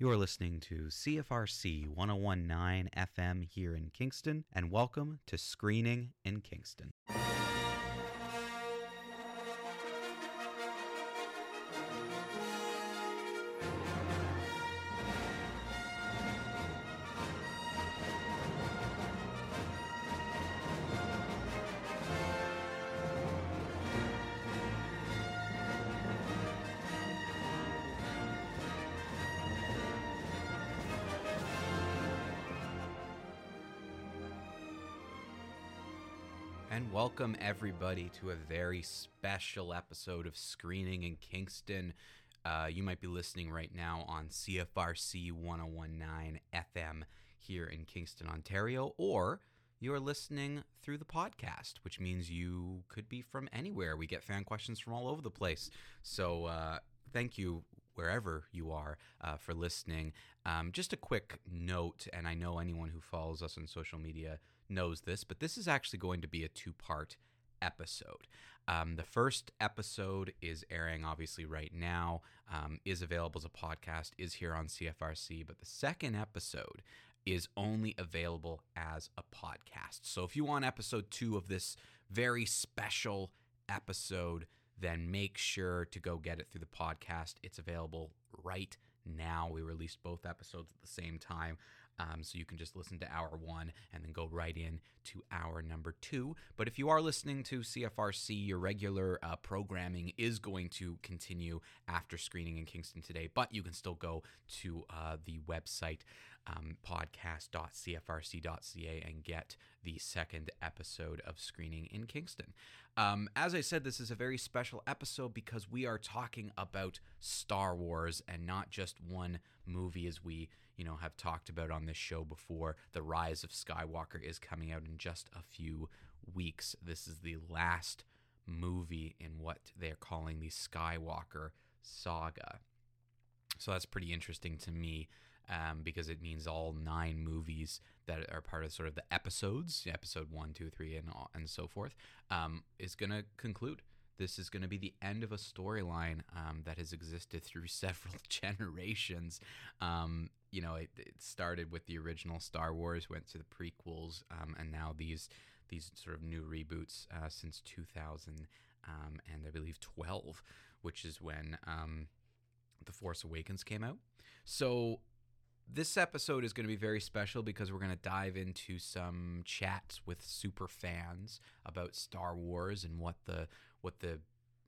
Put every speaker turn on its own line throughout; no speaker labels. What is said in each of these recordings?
You're listening to CFRC 1019 FM here in Kingston, and welcome to Screening in Kingston. Welcome everybody to a very special episode of Screening in Kingston. Uh, you might be listening right now on CFRC 1019 FM here in Kingston, Ontario, or you're listening through the podcast, which means you could be from anywhere. We get fan questions from all over the place. So, uh, thank you wherever you are uh, for listening. Um, just a quick note, and I know anyone who follows us on social media knows this, but this is actually going to be a two part episode. Um, the first episode is airing obviously right now, um, is available as a podcast, is here on CFRC, but the second episode is only available as a podcast. So if you want episode two of this very special episode, then make sure to go get it through the podcast. It's available right now. We released both episodes at the same time. Um, so you can just listen to hour one and then go right in to hour number two. But if you are listening to CFRC, your regular uh, programming is going to continue after screening in Kingston today, but you can still go to uh, the website um, podcast.cfrc.ca and get the second episode of screening in Kingston. Um, as I said, this is a very special episode because we are talking about Star Wars and not just one movie as we you know have talked about on this show before. The Rise of Skywalker is coming out in just a few weeks. This is the last movie in what they're calling the Skywalker saga. So that's pretty interesting to me um, because it means all nine movies that are part of sort of the episodes, episode one, two, three, and all, and so forth, um, is going to conclude. This is going to be the end of a storyline um, that has existed through several generations. Um, you know, it, it, started with the original Star Wars, went to the prequels, um, and now these these sort of new reboots uh, since 2000 um, and I believe 12, which is when um, the Force Awakens came out. So this episode is going to be very special because we're going to dive into some chats with super fans about Star Wars and what the what the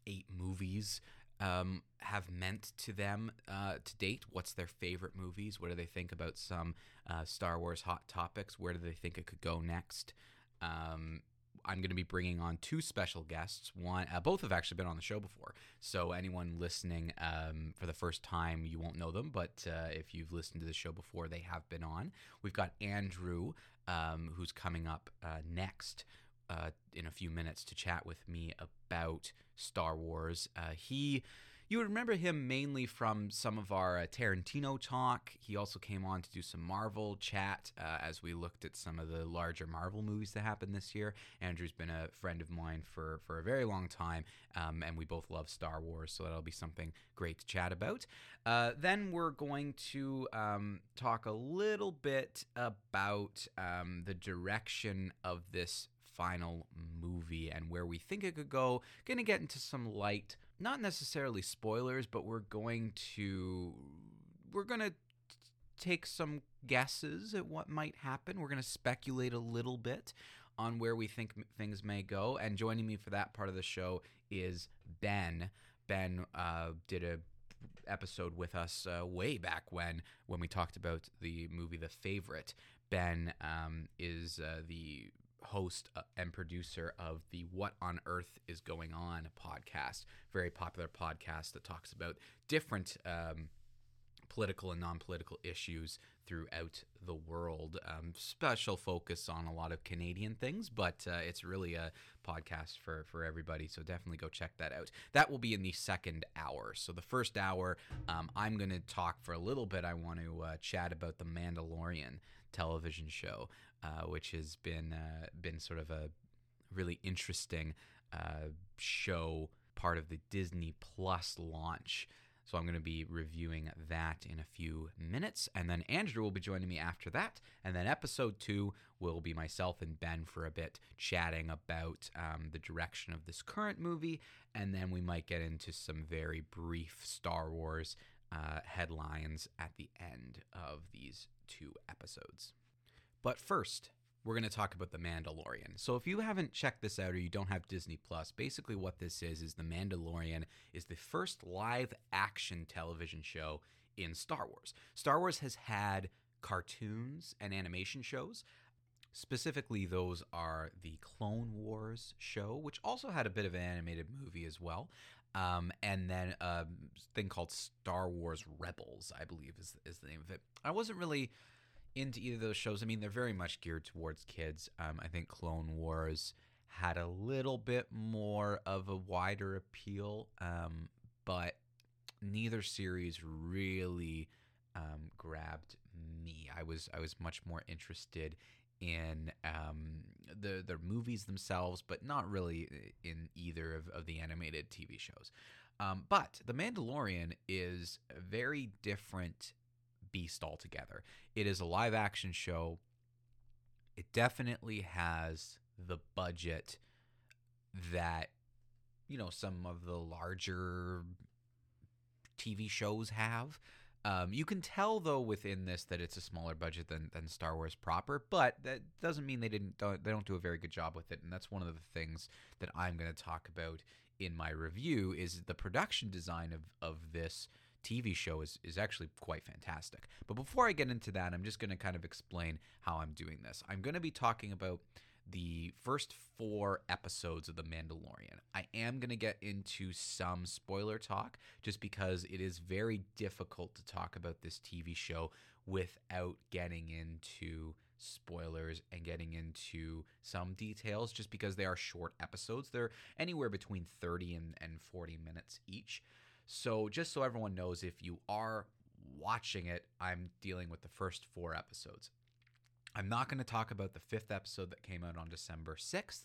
eight movies um, have meant to them uh, to date. What's their favorite movies? What do they think about some uh, Star Wars hot topics? Where do they think it could go next? Um, I'm going to be bringing on two special guests. One, uh, both have actually been on the show before. So anyone listening um, for the first time, you won't know them, but uh, if you've listened to the show before, they have been on. We've got Andrew, um, who's coming up uh, next uh, in a few minutes to chat with me about Star Wars. Uh, he, you would remember him mainly from some of our uh, Tarantino talk. He also came on to do some Marvel chat uh, as we looked at some of the larger Marvel movies that happened this year. Andrew's been a friend of mine for for a very long time, um, and we both love Star Wars, so that'll be something great to chat about. Uh, then we're going to um, talk a little bit about um, the direction of this final movie and where we think it could go. Going to get into some light, not necessarily spoilers, but we're going to we're going to take some guesses at what might happen. We're going to speculate a little bit on where we think things may go. And joining me for that part of the show is Ben. Ben uh, did a episode with us uh, way back when when we talked about the movie The Favorite. Ben um, is uh, the host uh, and producer of the What on Earth is Going On podcast, very popular podcast that talks about different um, political and non-political issues throughout the world. Um, special focus on a lot of Canadian things, but uh, it's really a podcast for for everybody. So definitely go check that out. That will be in the second hour. So the first hour, um, I'm going to talk for a little bit. I want to uh, chat about the Mandalorian television show, uh, which has been uh, been sort of a really interesting uh, show, part of the Disney Plus launch So I'm going to be reviewing that in a few minutes. And then Andrew will be joining me after that. And then episode two will be myself and Ben for a bit chatting about um, the direction of this current movie. And then we might get into some very brief Star Wars uh, headlines at the end of these two episodes. But first, we're going to talk about The Mandalorian. So if you haven't checked this out or you don't have Disney Plus, basically what this is is The Mandalorian is the first live action television show in Star Wars. Star Wars has had cartoons and animation shows. Specifically, those are the Clone Wars show, which also had a bit of an animated movie as well. Um, and then a thing called Star Wars Rebels, I believe is, is the name of it. I wasn't really into either of those shows. I mean, they're very much geared towards kids. Um, I think Clone Wars had a little bit more of a wider appeal, um, but neither series really um, grabbed me. I was I was much more interested in um, the the movies themselves, but not really in either of, of the animated TV shows. Um, but The Mandalorian is very different beast altogether. It is a live action show. It definitely has the budget that you know some of the larger TV shows have. Um, you can tell though within this that it's a smaller budget than, than Star Wars proper, but that doesn't mean they didn't don't, they don't do a very good job with it, and that's one of the things that I'm going to talk about in my review is the production design of of this TV show is is actually quite fantastic. But before I get into that, I'm just going to kind of explain how I'm doing this. I'm going to be talking about the first four episodes of The Mandalorian. I am going to get into some spoiler talk just because it is very difficult to talk about this TV show without getting into spoilers and getting into some details just because they are short episodes. They're anywhere between 30 and, and 40 minutes each. So, just so everyone knows, if you are watching it, I'm dealing with the first four episodes. I'm not going to talk about the fifth episode that came out on December 6th.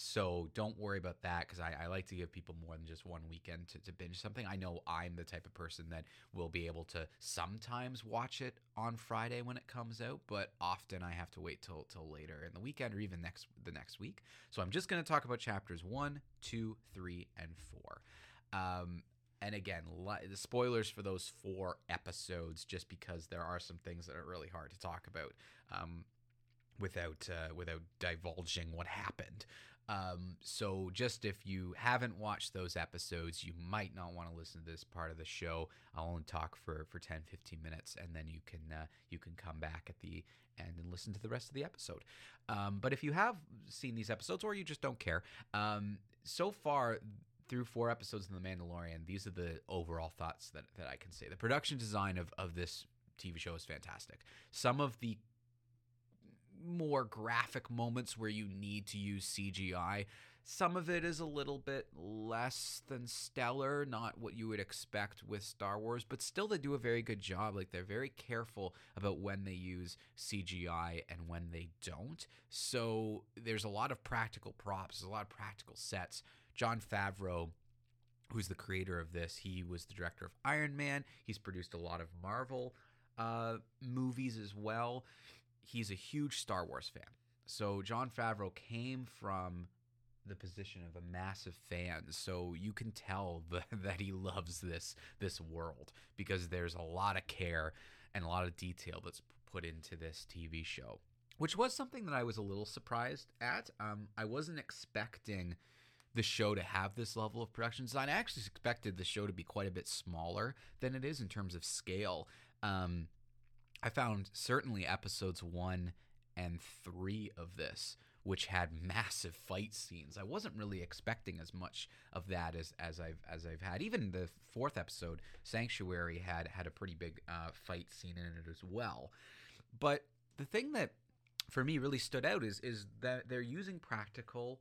So don't worry about that because I, I, like to give people more than just one weekend to, to, binge something. I know I'm the type of person that will be able to sometimes watch it on Friday when it comes out, but often I have to wait till till later in the weekend or even next the next week. So I'm just going to talk about chapters one, two, three, and four. Um, and again, the spoilers for those four episodes, just because there are some things that are really hard to talk about um, without uh, without divulging what happened. Um, so, just if you haven't watched those episodes, you might not want to listen to this part of the show. I'll only talk for, for 10, 15 minutes, and then you can uh, you can come back at the end and listen to the rest of the episode. Um, but if you have seen these episodes, or you just don't care, um, so far through four episodes of The Mandalorian, these are the overall thoughts that, that I can say. The production design of, of this TV show is fantastic. Some of the more graphic moments where you need to use CGI, some of it is a little bit less than stellar, not what you would expect with Star Wars, but still they do a very good job. Like they're very careful about when they use CGI and when they don't. So there's a lot of practical props, there's a lot of practical sets Jon Favreau, who's the creator of this, he was the director of Iron Man. He's produced a lot of Marvel uh, movies as well. He's a huge Star Wars fan. So Jon Favreau came from the position of a massive fan so you can tell the, that he loves this this world because there's a lot of care and a lot of detail that's put into this TV show which was something that I was a little surprised at um, I wasn't expecting the show to have this level of production design. I actually expected the show to be quite a bit smaller than it is in terms of scale. Um, I found certainly episodes one and three of this, which had massive fight scenes. I wasn't really expecting as much of that as, as I've as I've had. Even the fourth episode, Sanctuary, had had a pretty big uh, fight scene in it as well. But the thing that for me really stood out is is that they're using practical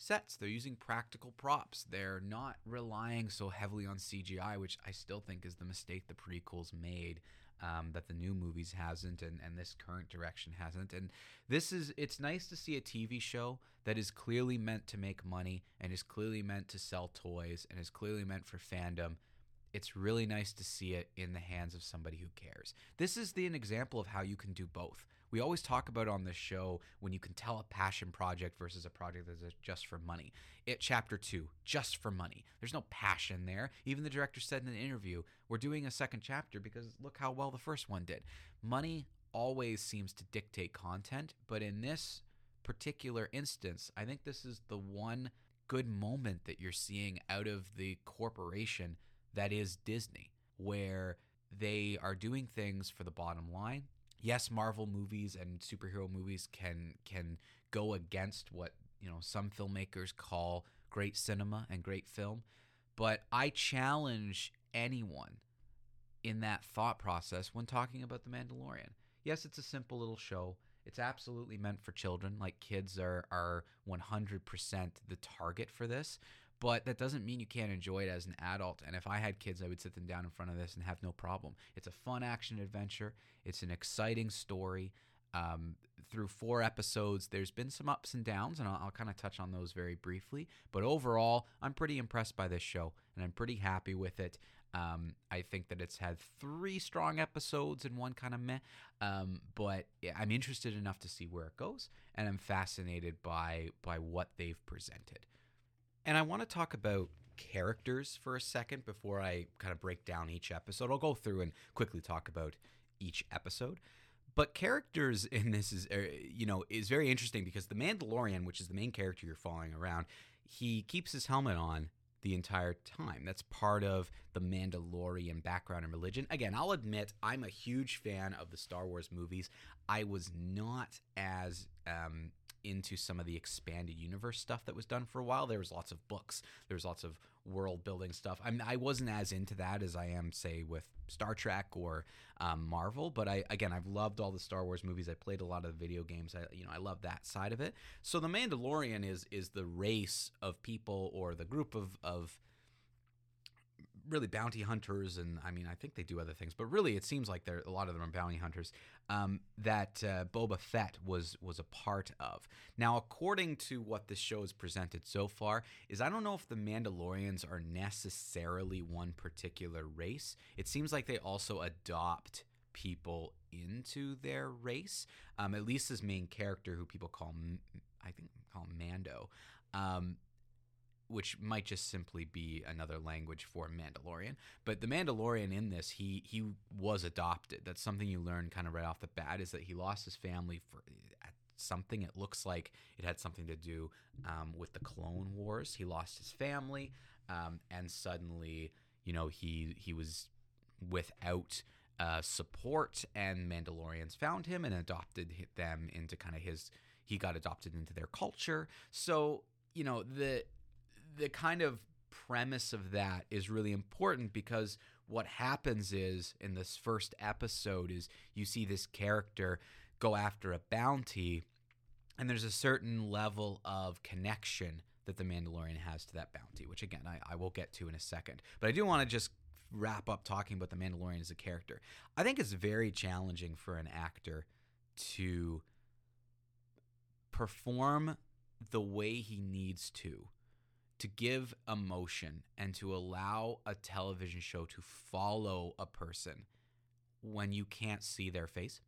sets. They're using practical props. They're not relying so heavily on CGI, which I still think is the mistake the prequels made. Um, that the new movies hasn't and, and this current direction hasn't and this is it's nice to see a tv show that is clearly meant to make money and is clearly meant to sell toys and is clearly meant for fandom it's really nice to see it in the hands of somebody who cares. This is the, an example of how you can do both. We always talk about on this show when you can tell a passion project versus a project that's just for money. It chapter 2, just for money. There's no passion there. Even the director said in an interview, "We're doing a second chapter because look how well the first one did." Money always seems to dictate content, but in this particular instance, I think this is the one good moment that you're seeing out of the corporation that is Disney, where they are doing things for the bottom line. Yes, Marvel movies and superhero movies can can go against what, you know, some filmmakers call great cinema and great film, but I challenge anyone in that thought process when talking about The Mandalorian. Yes, it's a simple little show. It's absolutely meant for children. Like kids are are 100% the target for this, but that doesn't mean you can't enjoy it as an adult. And if I had kids, I would sit them down in front of this and have no problem. It's a fun action adventure. It's an exciting story. Um, through four episodes, there's been some ups and downs, and I'll, I'll kind of touch on those very briefly. But overall, I'm pretty impressed by this show, and I'm pretty happy with it. Um, I think that it's had three strong episodes and one kind of meh. Um, but I'm interested enough to see where it goes, and I'm fascinated by by what they've presented. And I want to talk about characters for a second before I kind of break down each episode. I'll go through and quickly talk about each episode. But characters in this is, uh, you know, is very interesting because the Mandalorian, which is the main character you're following around, he keeps his helmet on the entire time. That's part of the Mandalorian background and religion. Again, I'll admit I'm a huge fan of the Star Wars movies. I was not as um, into some of the expanded universe stuff that was done for a while. There was lots of books. There was lots of world building stuff. I mean, I wasn't as into that as I am, say, with Star Trek or um, Marvel. But I, again, I've loved all the Star Wars movies. I played a lot of the video games. I, you know, I love that side of it. So the Mandalorian is is the race of people or the group of of really bounty hunters, and I mean, I think they do other things, but really, it seems like there a lot of them are bounty hunters um, that uh, Boba Fett was was a part of. Now, according to what this show has presented so far, is I don't know if the Mandalorians are necessarily one particular race. It seems like they also adopt people into their race. Um, at least his main character, who people call, I think, call Mando. Um, which might just simply be another language for Mandalorian. But the Mandalorian in this, he he was adopted. That's something you learn kind of right off the bat is that he lost his family for something. It looks like it had something to do um, with the Clone Wars. He lost his family, um, and suddenly, you know, he he was without. Uh, support and Mandalorians found him and adopted them into kind of his. He got adopted into their culture. So you know the the kind of premise of that is really important because what happens is in this first episode is you see this character go after a bounty and there's a certain level of connection that the Mandalorian has to that bounty, which again I, I will get to in a second. But I do want to just wrap up talking about the Mandalorian as a character. I think it's very challenging for an actor to perform the way he needs to to give emotion and to allow a television show to follow a person when you can't see their face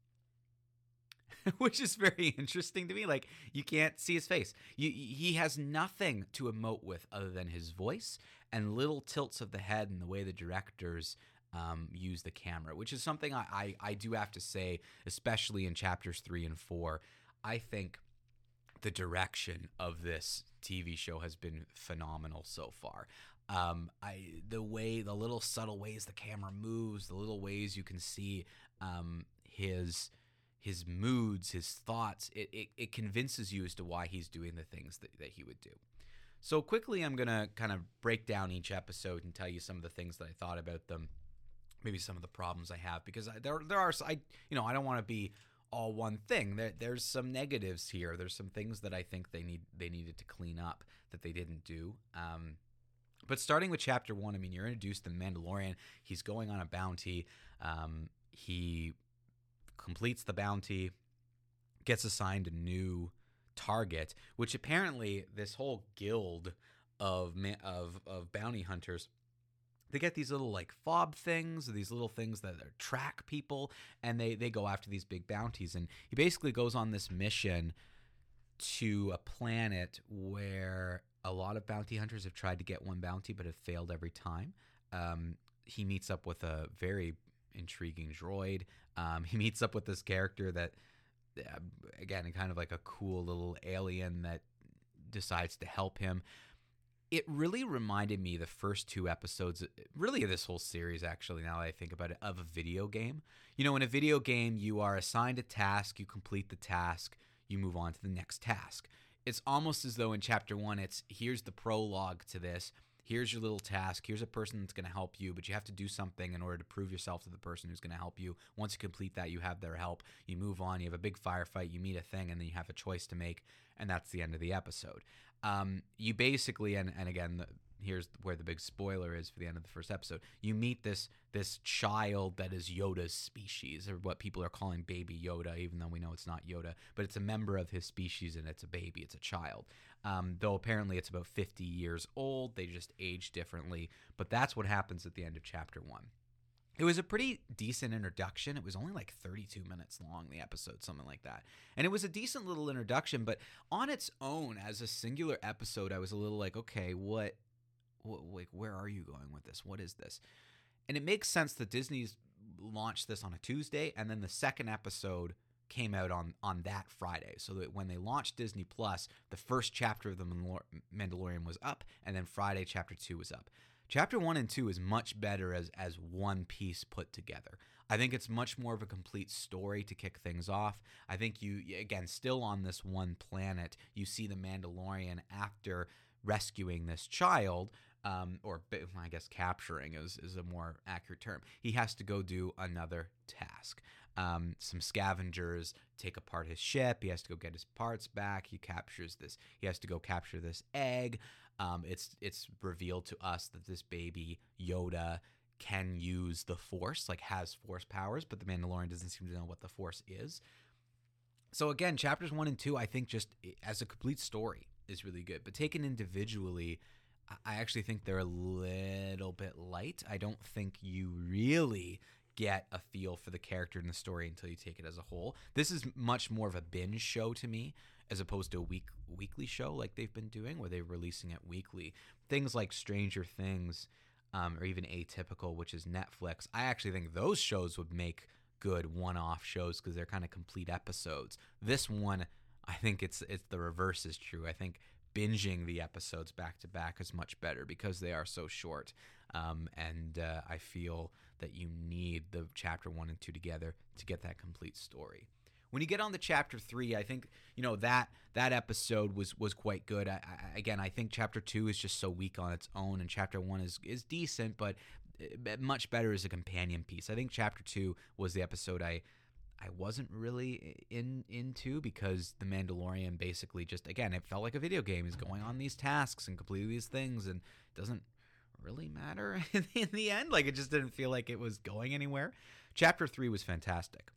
which is very interesting to me like you can't see his face. You, he has nothing to emote with other than his voice and little tilts of the head and the way the directors um, use the camera which is something I, I, I do have to say especially in chapters three and four i think the direction of this TV show has been phenomenal so far. Um, I the way the little subtle ways the camera moves, the little ways you can see um, his his moods, his thoughts, it, it, it convinces you as to why he's doing the things that, that he would do. So quickly, I'm gonna kind of break down each episode and tell you some of the things that I thought about them, maybe some of the problems I have because I, there there are I you know I don't want to be all one thing. There, there's some negatives here. There's some things that I think they need they needed to clean up that they didn't do. Um, but starting with chapter one, I mean, you're introduced to the Mandalorian. He's going on a bounty. Um, he completes the bounty, gets assigned a new target, which apparently this whole guild of of of bounty hunters they get these little like fob things, these little things that are track people, and they they go after these big bounties. And he basically goes on this mission to a planet where a lot of bounty hunters have tried to get one bounty but have failed every time. Um, he meets up with a very intriguing droid. Um, he meets up with this character that, uh, again, kind of like a cool little alien that decides to help him. It really reminded me the first two episodes, really this whole series, actually, now that I think about it, of a video game. You know, in a video game, you are assigned a task, you complete the task, you move on to the next task. It's almost as though in chapter one, it's here's the prologue to this here's your little task here's a person that's going to help you but you have to do something in order to prove yourself to the person who's going to help you once you complete that you have their help you move on you have a big firefight you meet a thing and then you have a choice to make and that's the end of the episode um, you basically and, and again the, here's where the big spoiler is for the end of the first episode. You meet this this child that is Yoda's species, or what people are calling Baby Yoda, even though we know it's not Yoda, but it's a member of his species and it's a baby, it's a child. Um, though apparently it's about 50 years old, they just age differently. But that's what happens at the end of chapter one. It was a pretty decent introduction. It was only like 32 minutes long, the episode, something like that. And it was a decent little introduction, but on its own, as a singular episode, I was a little like, okay, what like where are you going with this? What is this? And it makes sense that Disney's launched this on a Tuesday, and then the second episode came out on on that Friday. So that when they launched Disney Plus, the first chapter of the Mandalorian was up, and then Friday chapter two was up. Chapter one and two is much better as as one piece put together. I think it's much more of a complete story to kick things off. I think you again still on this one planet, you see the Mandalorian after rescuing this child, um, or I guess capturing is, is a more accurate term. He has to go do another task. Um, some scavengers take apart his ship. He has to go get his parts back. He captures this. He has to go capture this egg. Um, it's it's revealed to us that this baby Yoda can use the Force, like has Force powers, but the Mandalorian doesn't seem to know what the Force is. So again, chapters one and two, I think, just as a complete story, is really good. But taken individually, I actually think they're a little bit light. I don't think you really get a feel for the character and the story until you take it as a whole. This is much more of a binge show to me as opposed to a week weekly show like they've been doing where they're releasing it weekly. Things like Stranger Things um, or even Atypical, which is Netflix. I actually think those shows would make good one-off shows because they're kind of complete episodes. This one, I think it's it's the reverse is true. I think binging the episodes back to back is much better because they are so short. Um, and uh, I feel that you need the chapter one and two together to get that complete story. When you get on the chapter three, I think you know that that episode was was quite good. I, I, again, I think chapter two is just so weak on its own, and chapter one is is decent, but uh, much better as a companion piece. I think chapter two was the episode I I wasn't really in into because the Mandalorian basically just again it felt like a video game. He's going on these tasks and completing these things and it doesn't really matter in the end. Like it just didn't feel like it was going anywhere. Chapter three was fantastic.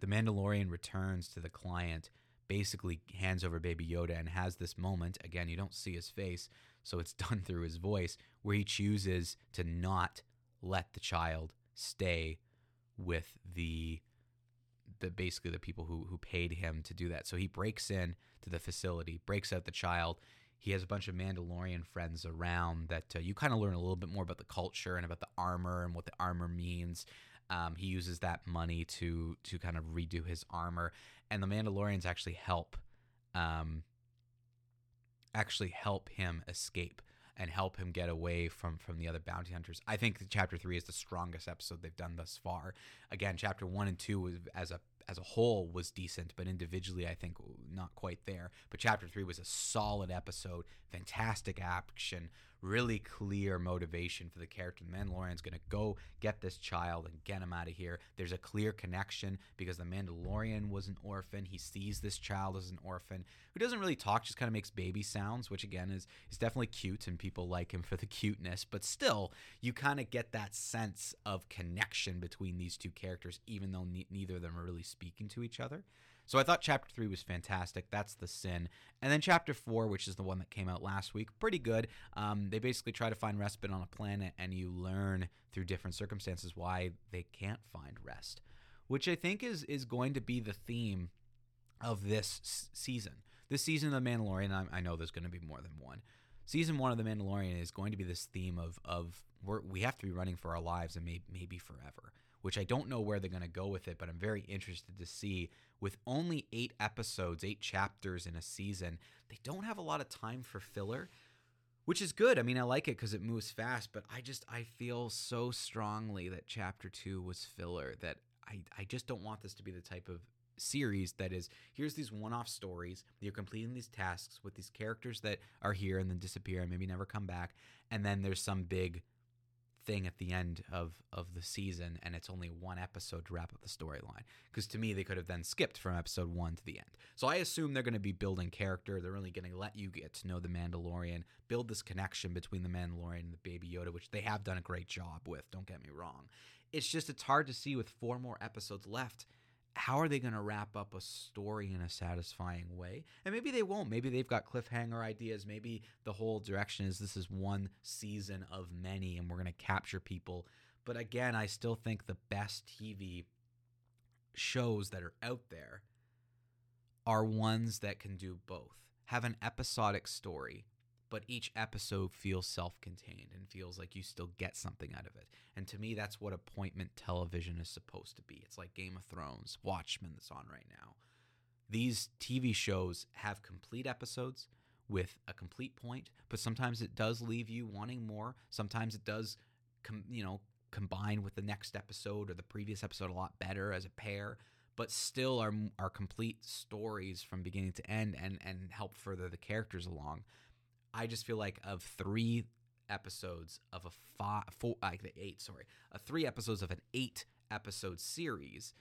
The Mandalorian returns to the client, basically hands over Baby Yoda and has this moment. Again, you don't see his face, so it's done through his voice, where he chooses to not let the child stay with the the basically the people who who paid him to do that. So he breaks in to the facility, breaks out the child. He has a bunch of Mandalorian friends around that uh, you kind of learn a little bit more about the culture and about the armor and what the armor means. Um, he uses that money to to kind of redo his armor, and the Mandalorians actually help, um, actually help him escape and help him get away from from the other bounty hunters. I think chapter 3 is the strongest episode they've done thus far. Again, chapter 1 and 2 was as a as a whole was decent, but individually I think not quite there. But chapter 3 was a solid episode, fantastic action, really clear motivation for the character. The Mandalorian's going to go get this child and get him out of here. There's a clear connection because the Mandalorian was an orphan. He sees this child as an orphan who doesn't really talk, just kind of makes baby sounds, which again is is definitely cute and people like him for the cuteness. But still, you kind of get that sense of connection between these two characters, even though ne- neither of them are really speaking to each other. So I thought chapter three was fantastic. That's the sin. And then chapter four, which is the one that came out last week, pretty good. Um, they basically try to find respite on a planet, and you learn through different circumstances why they can't find rest, which I think is is going to be the theme of this season. This season of The Mandalorian, I, I know there's going to be more than one. Season one of The Mandalorian is going to be this theme of of we have to be running for our lives and may, maybe forever which I don't know where they're going to go with it, but I'm very interested to see. With only eight episodes, eight chapters in a season, they don't have a lot of time for filler, which is good. I mean, I like it because it moves fast, but I just I feel so strongly that chapter two was filler that I I just don't want this to be the type of series that is here's these one-off stories you're completing these tasks with these characters that are here and then disappear and maybe never come back and then there's some big thing at the end of of the season and it's only one episode to wrap up the storyline because to me they could have then skipped from episode 1 to the end. So I assume they're going to be building character, they're really going to let you get to know the Mandalorian, build this connection between the Mandalorian and the baby Yoda which they have done a great job with, don't get me wrong. It's just it's hard to see with four more episodes left how are they going to wrap up a story in a satisfying way? And maybe they won't. Maybe they've got cliffhanger ideas. Maybe the whole direction is this is one season of many and we're going to capture people. But again, I still think the best TV shows that are out there are ones that can do both. Have an episodic story but each episode feels self-contained and feels like you still get something out of it. And to me that's what appointment television is supposed to be. It's like Game of Thrones, Watchmen that's on right now. These TV shows have complete episodes with a complete point, but sometimes it does leave you wanting more. Sometimes it does com- you know, combine with the next episode or the previous episode a lot better as a pair but still are are complete stories from beginning to end and and help further the characters along. I just feel like of three episodes of a five, four, like the eight, sorry, a three episodes of an eight episode series.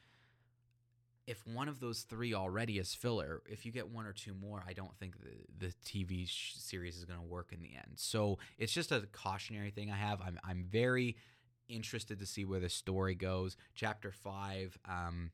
If one of those three already is filler, if you get one or two more, I don't think the, the TV sh- series is going to work in the end. So it's just a cautionary thing I have. I'm, I'm very interested to see where the story goes. Chapter five, um,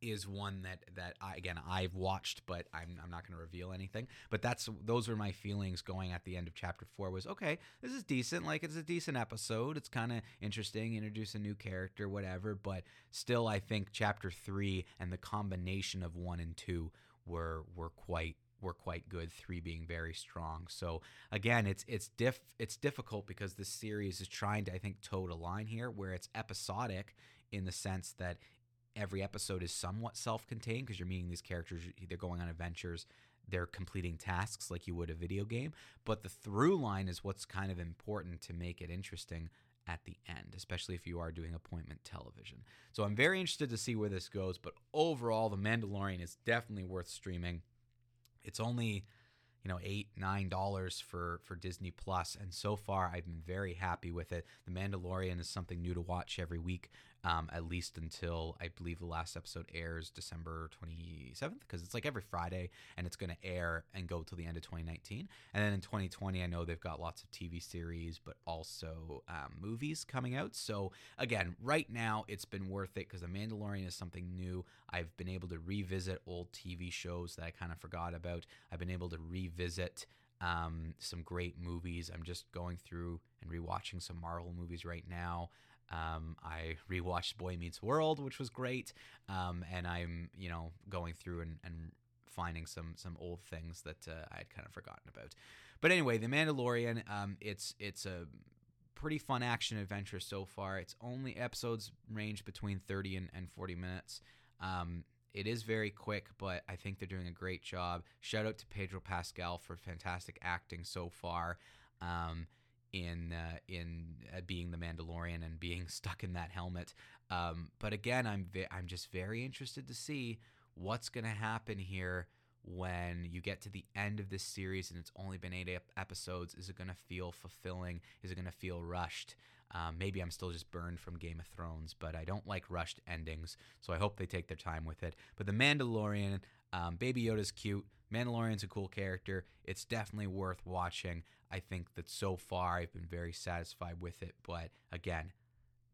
is one that that I, again I've watched, but I'm I'm not going to reveal anything. But that's those were my feelings going at the end of chapter four. Was okay, this is decent. Like it's a decent episode. It's kind of interesting. Introduce a new character, whatever. But still, I think chapter three and the combination of one and two were were quite were quite good. Three being very strong. So again, it's it's diff it's difficult because this series is trying to I think toe a line here where it's episodic in the sense that every episode is somewhat self-contained because you're meeting these characters they're going on adventures they're completing tasks like you would a video game but the through line is what's kind of important to make it interesting at the end especially if you are doing appointment television. So i'm very interested to see where this goes but overall the mandalorian is definitely worth streaming. It's only you know eight nine dollars for for disney plus and so far i've been very happy with it. The mandalorian is something new to watch every week um, at least until I believe the last episode airs December 27th, because it's like every Friday and it's going to air and go till the end of 2019. And then in 2020, I know they've got lots of TV series, but also um, movies coming out. So again, right now, it's been worth it because The Mandalorian is something new. I've been able to revisit old TV shows that I kind of forgot about. I've been able to revisit um, some great movies. I'm just going through and rewatching some Marvel movies right now. Um, I rewatched Boy Meets World, which was great, um, and I'm you know going through and, and finding some some old things that uh, I had kind of forgotten about. But anyway, The Mandalorian, um, it's it's a pretty fun action adventure so far. It's only episodes range between 30 and, and 40 minutes. Um, it is very quick, but I think they're doing a great job. Shout out to Pedro Pascal for fantastic acting so far. Um, in uh, in uh, being the Mandalorian and being stuck in that helmet. Um, but again, I'm vi- I'm just very interested to see what's going to happen here when you get to the end of this series and it's only been eight ep- episodes. Is it going to feel fulfilling? Is it going to feel rushed? Um, maybe I'm still just burned from Game of Thrones, but I don't like rushed endings, so I hope they take their time with it. But The Mandalorian, um, Baby Yoda's cute. Mandalorian's a cool character. It's definitely worth watching. I think that so far I've been very satisfied with it. But again,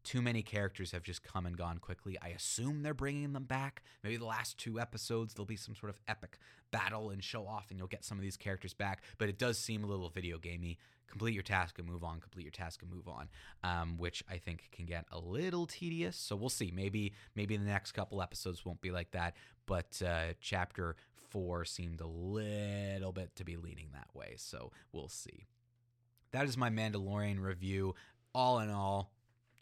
too many characters have just come and gone quickly. I assume they're bringing them back. Maybe the last two episodes there'll be some sort of epic battle and show off, and you'll get some of these characters back. But it does seem a little video gamey. Complete your task and move on. Complete your task and move on, um, which I think can get a little tedious. So we'll see. Maybe maybe the next couple episodes won't be like that. But uh, chapter four seemed a little bit to be leaning that way. So we'll see. That is my Mandalorian review. All in all,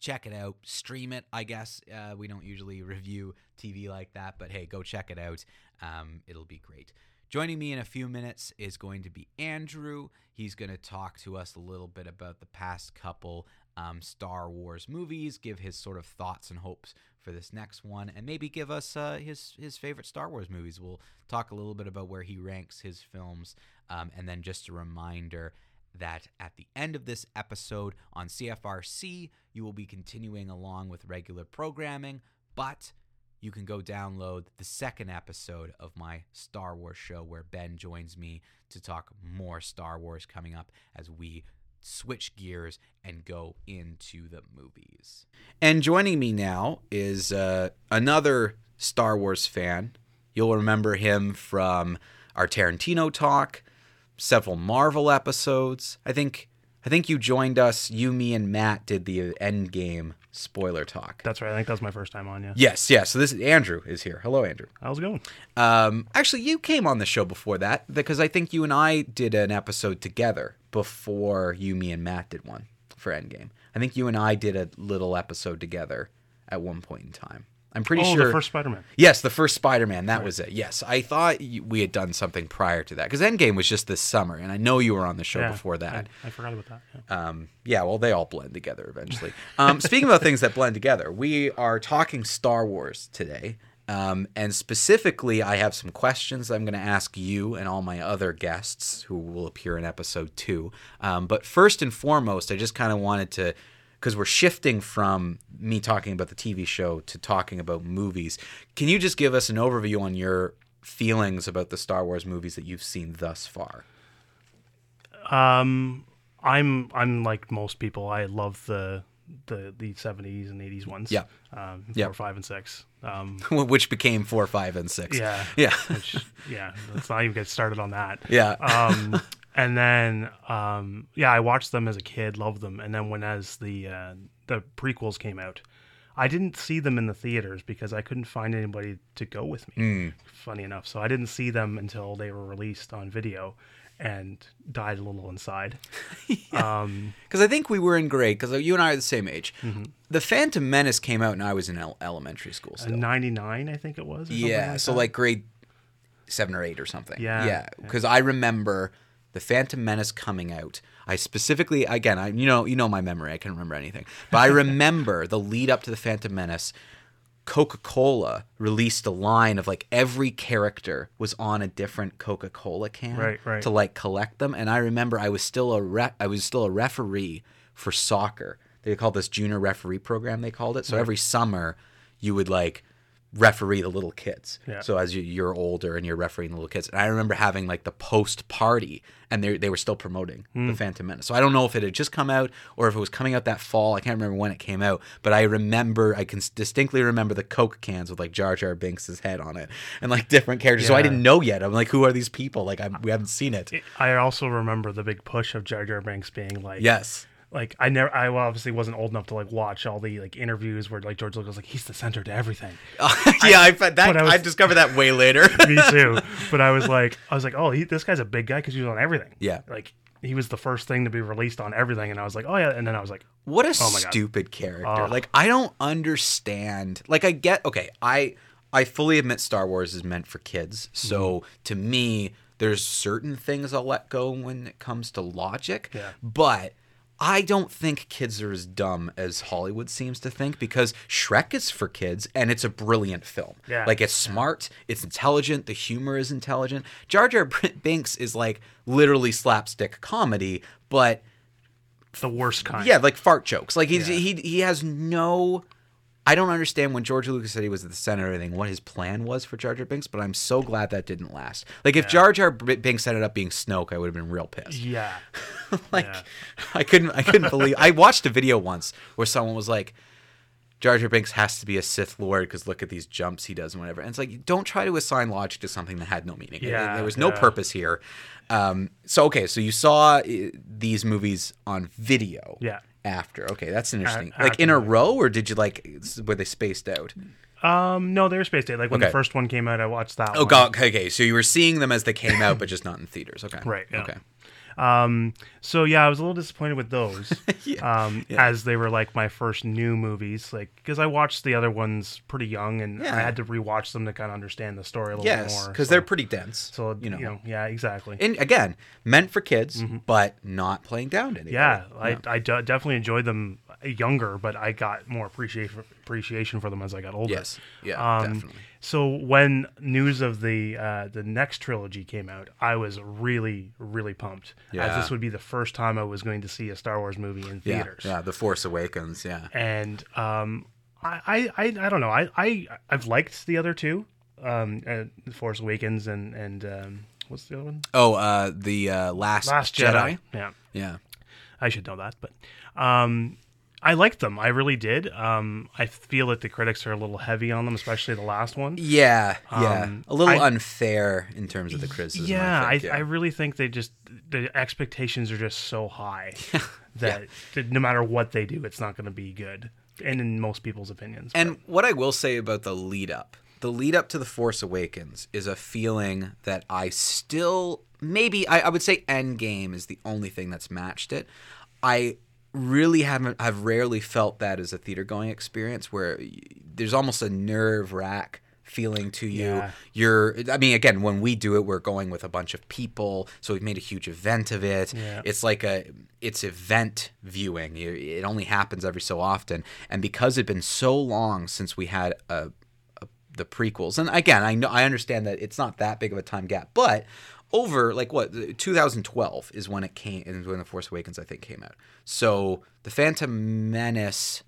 check it out. Stream it, I guess. Uh, we don't usually review TV like that, but hey, go check it out. Um, it'll be great. Joining me in a few minutes is going to be Andrew. He's going to talk to us a little bit about the past couple um, Star Wars movies, give his sort of thoughts and hopes for this next one, and maybe give us uh, his his favorite Star Wars movies. We'll talk a little bit about where he ranks his films, um, and then just a reminder that at the end of this episode on CFRC, you will be continuing along with regular programming, but you can go download the second episode of my Star Wars show where Ben joins me to talk more Star Wars coming up as we switch gears and go into the movies. And joining me now is uh, another Star Wars fan. You'll remember him from our Tarantino talk, several Marvel episodes. I think I think you joined us. You, me, and Matt did the Endgame spoiler talk.
That's right. I think that was my first time on. Yeah.
Yes, yes. So this is Andrew is here. Hello, Andrew.
How's it going?
Um, actually, you came on the show before that because I think you and I did an episode together before you, me, and Matt did one for Endgame. I think you and I did a little episode together at one point in time. I'm pretty sure.
oh,
sure.
the first Spider-Man.
Yes, the first Spider-Man. That was it. Yes, I thought we had done something prior to that because Endgame was just this summer, and I know you were on the show
Yeah,
before that.
I, I forgot about that. Yeah.
Um, yeah, well, they all blend together eventually. Um, speaking about things that blend together, we are talking Star Wars today. Um, and specifically, I have some questions I'm going to ask you and all my other guests who will appear in episode two. Um, but first and foremost, I just kind of wanted to, because we're shifting from me talking about the TV show to talking about movies. Can you just give us an overview on your feelings about the Star Wars movies that you've seen thus far?
Um, I'm I'm like most people. I love the the the 70s and 80s ones.
Yeah.
Um,
Yeah.
four, five, and six. Um,
Which became four, five, and six.
yeah.
Yeah.
Which yeah. Let's not even get started on that.
Yeah.
um, and then um, yeah, I watched them as a kid, loved them, and then when as the uh, the prequels came out, I didn't see them in the theaters because I couldn't find anybody to go with me.
Mm.
Funny enough, so I didn't see them until they were released on video, and died a little inside. Um,
Because I think we were in grade, because you and I are the same age.
Mm-hmm.
The Phantom Menace came out, and I was in el- elementary school still.
ninety nine, I think it was.
yeah,
like
so
that.
like grade seven or eight or something.
Yeah,
yeah. Because I remember the Phantom Menace coming out. I specifically, again, I you know you know my memory. I can't remember anything, but I remember the lead up to the Phantom Menace. Coca Cola released a line of like every character was on a different Coca Cola can
Right, right.
to like collect them, and I remember I was still a re- I was still a referee for soccer. They called this junior referee program. They called it. So every summer, you would like referee the little kids.
Yeah.
So as you, you're older and you're refereeing the little kids, and I remember having like the post party, and they they were still promoting
Hmm.
the Phantom Menace. So I don't know if it had just come out or if it was coming out that fall. I can't remember when it came out, but I remember I can distinctly remember the Coke cans with like Jar Jar Binks' head on it and like different characters. So I didn't know yet. I'm like, who are these people? Like I'm, we haven't seen it.
I also remember the big push of Jar Jar Binks being like,
Yes.
Like I never, I obviously wasn't old enough to like watch all the like interviews where like George Lucas was like he's the center to everything.
yeah, I, found that
I was-
I discovered that way later.
Me too. But I was like, I was like, oh, he, this guy's a big guy because he was on everything.
Yeah.
Like he was the first thing to be released on everything, and I was like, oh yeah. And then I was like,
What a
Oh my God.
stupid character.
Ugh.
Like I don't understand. Like I get okay, I I fully admit Star Wars is meant for kids. So
Mm-hmm.
to me, there's certain things I'll let go when it comes to logic.
Yeah.
But I don't think kids are as dumb as Hollywood seems to think because Shrek is for kids and it's a brilliant film.
Yeah.
Like it's smart, it's intelligent, the humor is intelligent. Jar Jar Binks is like literally slapstick comedy, but
the worst kind.
yeah, like fart jokes. Like he's
Yeah.
he he has no. I don't understand when George Lucas said he was at the center of everything, what his plan was for Jar Jar Binks, but I'm so glad that didn't last. Like if Jar Jar B- Binks ended up being Snoke, I would have been real pissed.
Yeah.
like
Yeah.
I couldn't I couldn't believe I watched a video once where someone was like Jar Jar Binks has to be a Sith Lord because look at these jumps he does and whatever. And it's like don't try to assign logic to something that had no meaning. There-
Yeah,
there was no
yeah.
purpose here. Um, so okay, so you saw uh, these movies on video.
Yeah.
After okay, that's interesting.
A-
like in a row, or did you like were they spaced out?
Um, no, they were spaced out. Like when
Okay.
the first one came out, I watched that.
Oh
one.
god, okay, okay. So you were seeing them as they came out, but just not in theaters. Okay,
Right, yeah.
Okay.
Um, so yeah, I was a little disappointed with those.
Yeah,
Um,
yeah.
as they were like my first new movies, like because I watched the other ones pretty young, and
Yeah.
I had to rewatch them to kind of understand the story a little
Yes,
bit more.
because
so-
they're pretty dense.
so
you know.
yeah, exactly.
And again, meant for kids, but not playing down to anybody.
yeah, I, I definitely enjoyed them younger, but I got more appreciation appreciation for them as I got older.
Yes. Yeah.
Um,
definitely.
So when news of the uh, the next trilogy came out, I was really really pumped. As this would be the first time I was going to see a Star Wars movie in
Yeah.
theaters.
Yeah. The Force Awakens. Yeah.
And um, I, I I I don't know. I I I've liked the other two, um, uh, The Force Awakens and and um, what's the other one?
Oh, uh, the uh, Last,
Last
Jedi.
Jedi. Yeah,
Yeah.
I should know that, but um, I liked them. I really did. Um, I feel that the critics are a little heavy on them, especially the last one.
Yeah. Yeah.
Um,
a little
I-
unfair in terms of the criticism.
yeah,
I, think,
I, I really think they just the expectations are just so high that, that no matter what they do, it's not going to be good. And in most people's opinions, but-
And what I will say about the lead up, the lead up to The Force Awakens is a feeling that I still maybe I, I would say Endgame is the only thing that's matched it. I really haven't I've rarely felt that as a theater going experience where there's almost a nerve rack feeling to you.
Yeah.
You're I mean again when we do it we're going with a bunch of people so we've made a huge event of it.
Yeah.
It's like a it's event viewing. It only happens every so often and because it's been so long since we had a, a the prequels. And again, I know I understand that it's not that big of a time gap, but over like what 2012 is when it came is when the Force Awakens I think came out. So the Phantom Menace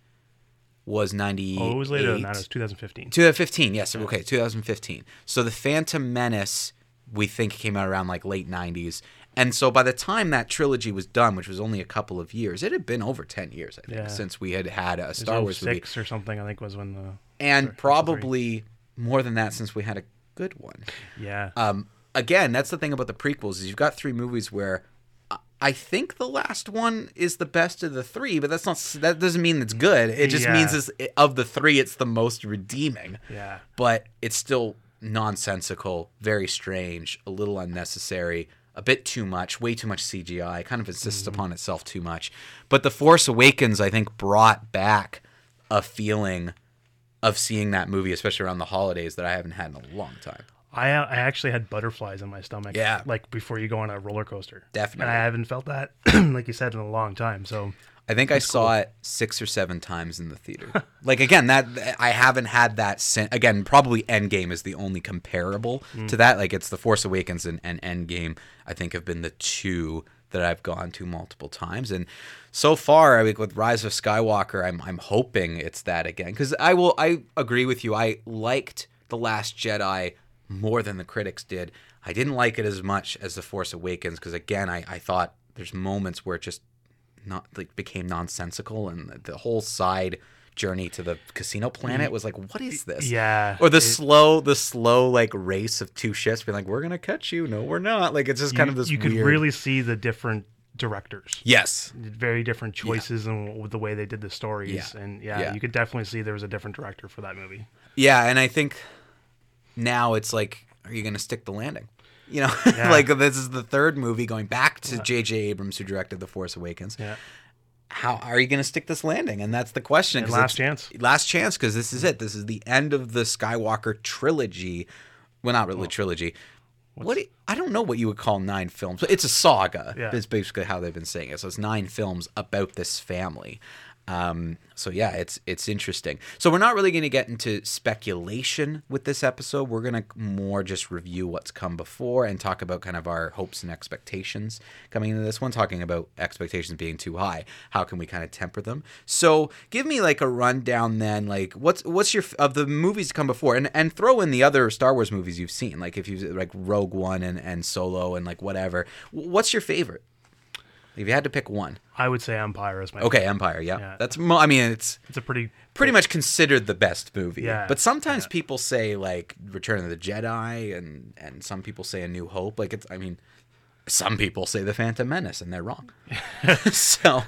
was 98.
oh, it was later than that. It was 2015.
2015, yes. Okay, 2015. So the Phantom Menace, we think came out around like late 90s. And so by the time that trilogy was done, which was only a couple of years, it had been over 10 years, I think,
Yeah.
since we had had a Star Wars movie.
06 or something. I think was when the
And
Sorry, three.
probably more than that since we had a good one.
yeah
Um, again, that's the thing about the prequels is you've got three movies where I- I think the last one is the best of the three, but that's not that doesn't mean it's good. It just
Yeah.
means it's, of the three, it's the most redeeming.
yeah
But it's still nonsensical, very strange, a little unnecessary, a bit too much, way too much CGI. Kind of insists mm-hmm. upon itself too much. But the Force Awakens, I think, brought back a feeling of seeing that movie, especially around the holidays, that I haven't had in a long time.
I I actually had butterflies in my stomach.
Yeah.
like before you go on a roller coaster.
Definitely.
And I haven't felt that, like you said, in a long time. So
I think I saw it six or seven times in the theater. like again, that I haven't had that since. Again, probably Endgame is the only comparable to mm. that. Like it's the Force Awakens and, and Endgame. I think have been the two that I've gone to multiple times, and so far, I mean, with Rise of Skywalker, I'm I'm hoping it's that again because I will. I agree with you. I liked the Last Jedi more than the critics did. I didn't like it as much as the Force Awakens because again, I I thought there's moments where it just not like became nonsensical and the- the whole side journey to the casino planet was like what is this
yeah,
or the
it-
slow the slow like race of two ships being like we're gonna catch you no we're not like it's just kind of this
you could really see the different directors.
yes
Very different choices and with the way they did the stories,
Yeah.
and yeah,
Yeah.
you could definitely see there was a different director for that movie.
yeah and i think now it's like are you gonna stick the landing you know
Yeah.
like this is the third movie going back to jj abrams who directed the force awakens
Yeah,
how are you going to stick this landing? And that's the question.
And last chance.
Last chance, because this is it. This is the end of the Skywalker trilogy. Well, not really oh. trilogy. What do you- I don't know what you would call nine films. But it's a saga.
Yeah.
Is basically how they've been saying it. So it's nine films about this family. Um, so yeah, it's it's interesting. So we're not really going to get into speculation with this episode. We're going to more just review what's come before and talk about kind of our hopes and expectations coming into this one. Talking about expectations being too high, how can we kind of temper them? So give me like a rundown then. Like what's what's your of the movies come before, and and throw in the other Star Wars movies you've seen. Like if you like Rogue One and and Solo and like whatever. What's your favorite? If you had to pick one.
I would say Empire is my
Okay, Empire. Yeah,
Yeah.
that's. Mo- I mean, it's
It's a pretty
pretty much considered the best movie.
Yeah,
But sometimes people say like Return of the Jedi, and and some people say A New Hope. Like it's. I mean, some people say The Phantom Menace, and they're wrong. so,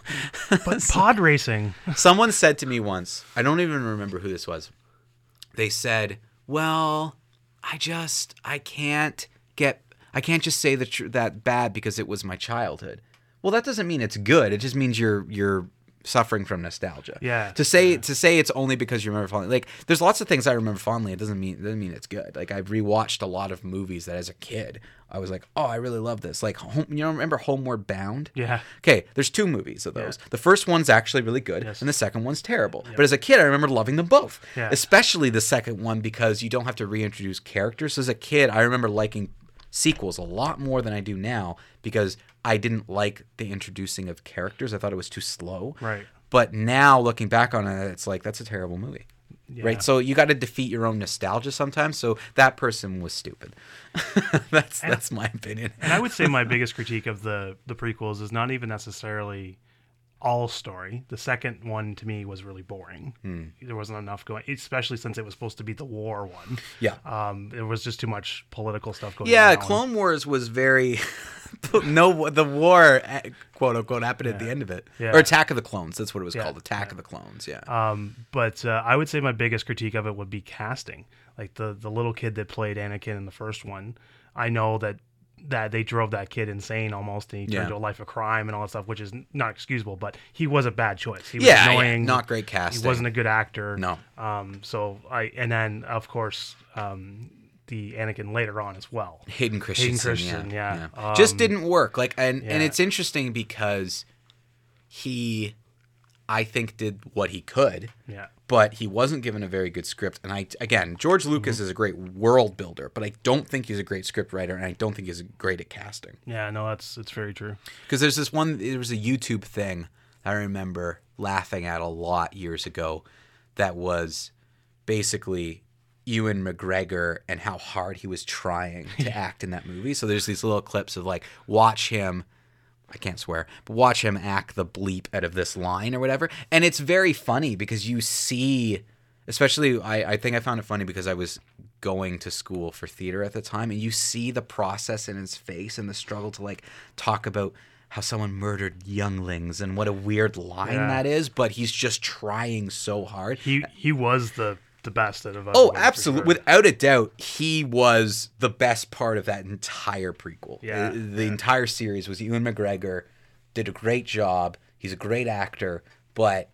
but pod racing.
someone said to me once. I don't even remember who this was. They said, "Well, I just I can't get I can't just say that tr- that bad because it was my childhood." Well, that doesn't mean it's good. It just means you're you're suffering from nostalgia.
Yeah,
To say to say it's only because you remember fondly. Like there's lots of things I remember fondly. It doesn't mean it doesn't mean it's good. Like I've rewatched a lot of movies that as a kid I was like, "Oh, I really love this." Like home, you know, remember Homeward Bound?
Yeah.
Okay, there's two movies of those. The first one's actually really good,
Yes.
and the second one's terrible. But as a kid, I remember loving them both.
Yeah.
Especially the second one because you don't have to reintroduce characters. As a kid, I remember liking sequels a lot more than I do now because I didn't like the introducing of characters. I thought it was too slow.
Right.
But now looking back on it, it's like that's a terrible movie.
Yeah.
Right. So you got to defeat your own nostalgia sometimes. So that person was stupid. that's that's my opinion.
And I would say my biggest critique of the the prequels is not even necessarily all story. The second one to me was really boring.
Hmm.
There wasn't enough going, especially since it was supposed to be the war one.
Yeah.
Um, there was just too much political stuff going.
Yeah. Clone Wars was very no the war quote unquote happened at the end of it.
Yeah.
Or Attack of the Clones, that's what it was
Yeah,
called, Attack of the Clones, yeah.
Um, but uh, I would say my biggest critique of it would be casting. Like the the little kid that played Anakin in the first one, I know that that they drove that kid insane almost, and he
Yeah.
turned to a life of crime and all that stuff, which is not excusable. But he was a bad choice. He was
yeah, yeah,
annoying.
not great casting.
He wasn't a good actor.
No.
Um. So I and then of course um the Anakin later on as well.
Hayden Christensen,
Christensen,
yeah.
yeah.
Just
Um,
didn't work. Like and and it's interesting because he I think did what he could.
Yeah.
But he wasn't given a very good script. And I, again, George Lucas
Mm-hmm.
is a great world builder, but I don't think he's a great script writer, and I don't think he's great at casting.
Yeah. No, that's it's very true.
Because there's this one, there was a YouTube thing I remember laughing at a lot years ago that was basically Ewan McGregor and how hard he was trying to act in that movie. So there's these little clips of like, watch him. I can't swear, but watch him act the bleep out of this line or whatever. And it's very funny because you see, especially, I, I think I found it funny because I was going to school for theater at the time, and you see the process in his face and the struggle to like talk about how someone murdered younglings and what a weird line
Yeah.
that is, but he's just trying so hard.
He he was the the best out of.
Oh, absolutely.
sure.
Without a doubt, he was the best part of that entire prequel.
Yeah,
Uh, The entire series was Ewan McGregor did a great job. He's a great actor, but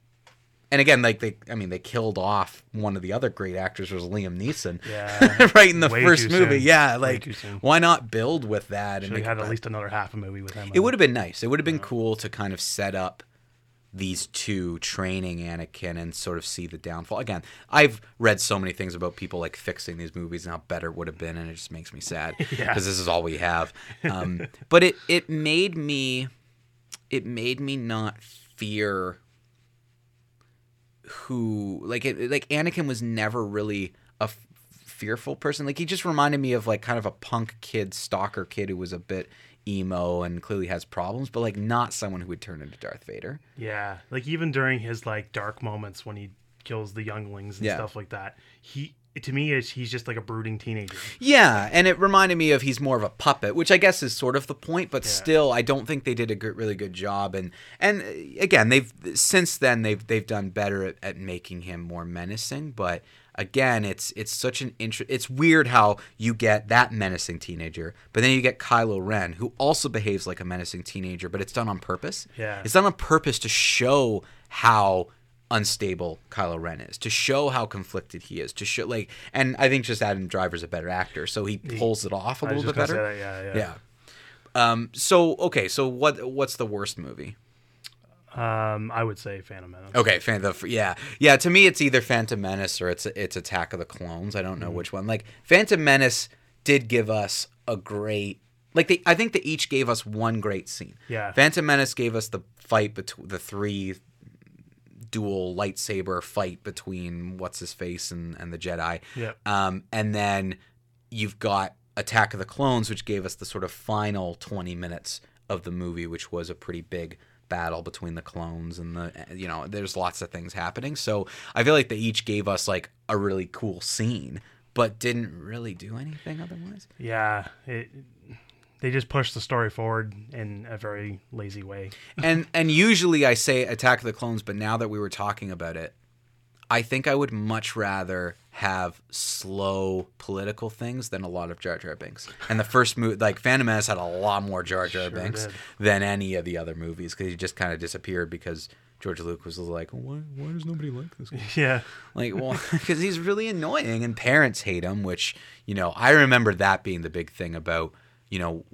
and again, like they I mean, they killed off one of the other great actors was Liam Neeson.
Yeah.
right in the
Way
first movie.
soon.
Yeah, like why not build with that and
Should
make
have had at least another half a movie with him.
it would have been nice. It would have been cool to kind of set up these two training Anakin and sort of see the downfall. Again, I've read so many things about people like fixing these movies and how better it would have been, and it just makes me sad because
Yeah.
this is all we have. Um, but it it made me it made me not fear who like it like Anakin was never really a f- fearful person. Like he just reminded me of like kind of a punk kid, stalker kid who was a bit emo and clearly has problems, but like not someone who would turn into Darth Vader.
Yeah, like even during his like dark moments when he kills the younglings and
Yeah.
stuff like that, he to me is he's just like a brooding teenager.
Yeah, and it reminded me of he's more of a puppet, which I guess is sort of the point, but
Yeah.
still, I don't think they did a good, really good job. And and again, they've since then they've they've done better at, at making him more menacing. But again, it's it's such an interest. It's weird how you get that menacing teenager, but then you get Kylo Ren, who also behaves like a menacing teenager, but it's done on purpose.
Yeah.
it's done on purpose to show how unstable Kylo Ren is, to show how conflicted he is, to show like, and I think just Adam Driver's a better actor, so he pulls it off a
I
little bit better.
that, yeah, yeah.
Yeah. Um. So okay. So what? What's the worst movie?
Um, I would say Phantom Menace.
Okay. Fan the yeah yeah. To me, it's either Phantom Menace or it's it's Attack of the Clones. I don't know which one. Like Phantom Menace did give us a great. Like they, I think they each gave us one great scene.
Yeah.
Phantom Menace gave us the fight between the three dual lightsaber fight between what's his face and, and the Jedi.
Yep.
Um, and then you've got Attack of the Clones, which gave us the sort of final 20 minutes of the movie, which was a pretty big battle between the clones and the you know there's lots of things happening so i feel like they each gave us like a really cool scene but didn't really do anything otherwise
Yeah, it, they just pushed the story forward in a very lazy way.
and and usually I say Attack of the Clones, but now that we were talking about it, I think I would much rather have slow political things than a lot of Jar Jar Binks. And the first movie, like Phantom Menace, had a lot more Jar Jar
Sure
Binks
did.
than any of the other movies because he just kind of disappeared because George Lucas was like, why, why does nobody like this guy?
Yeah,
Like, well, because he's really annoying and parents hate him, which, you know, I remember that being the big thing about, you know,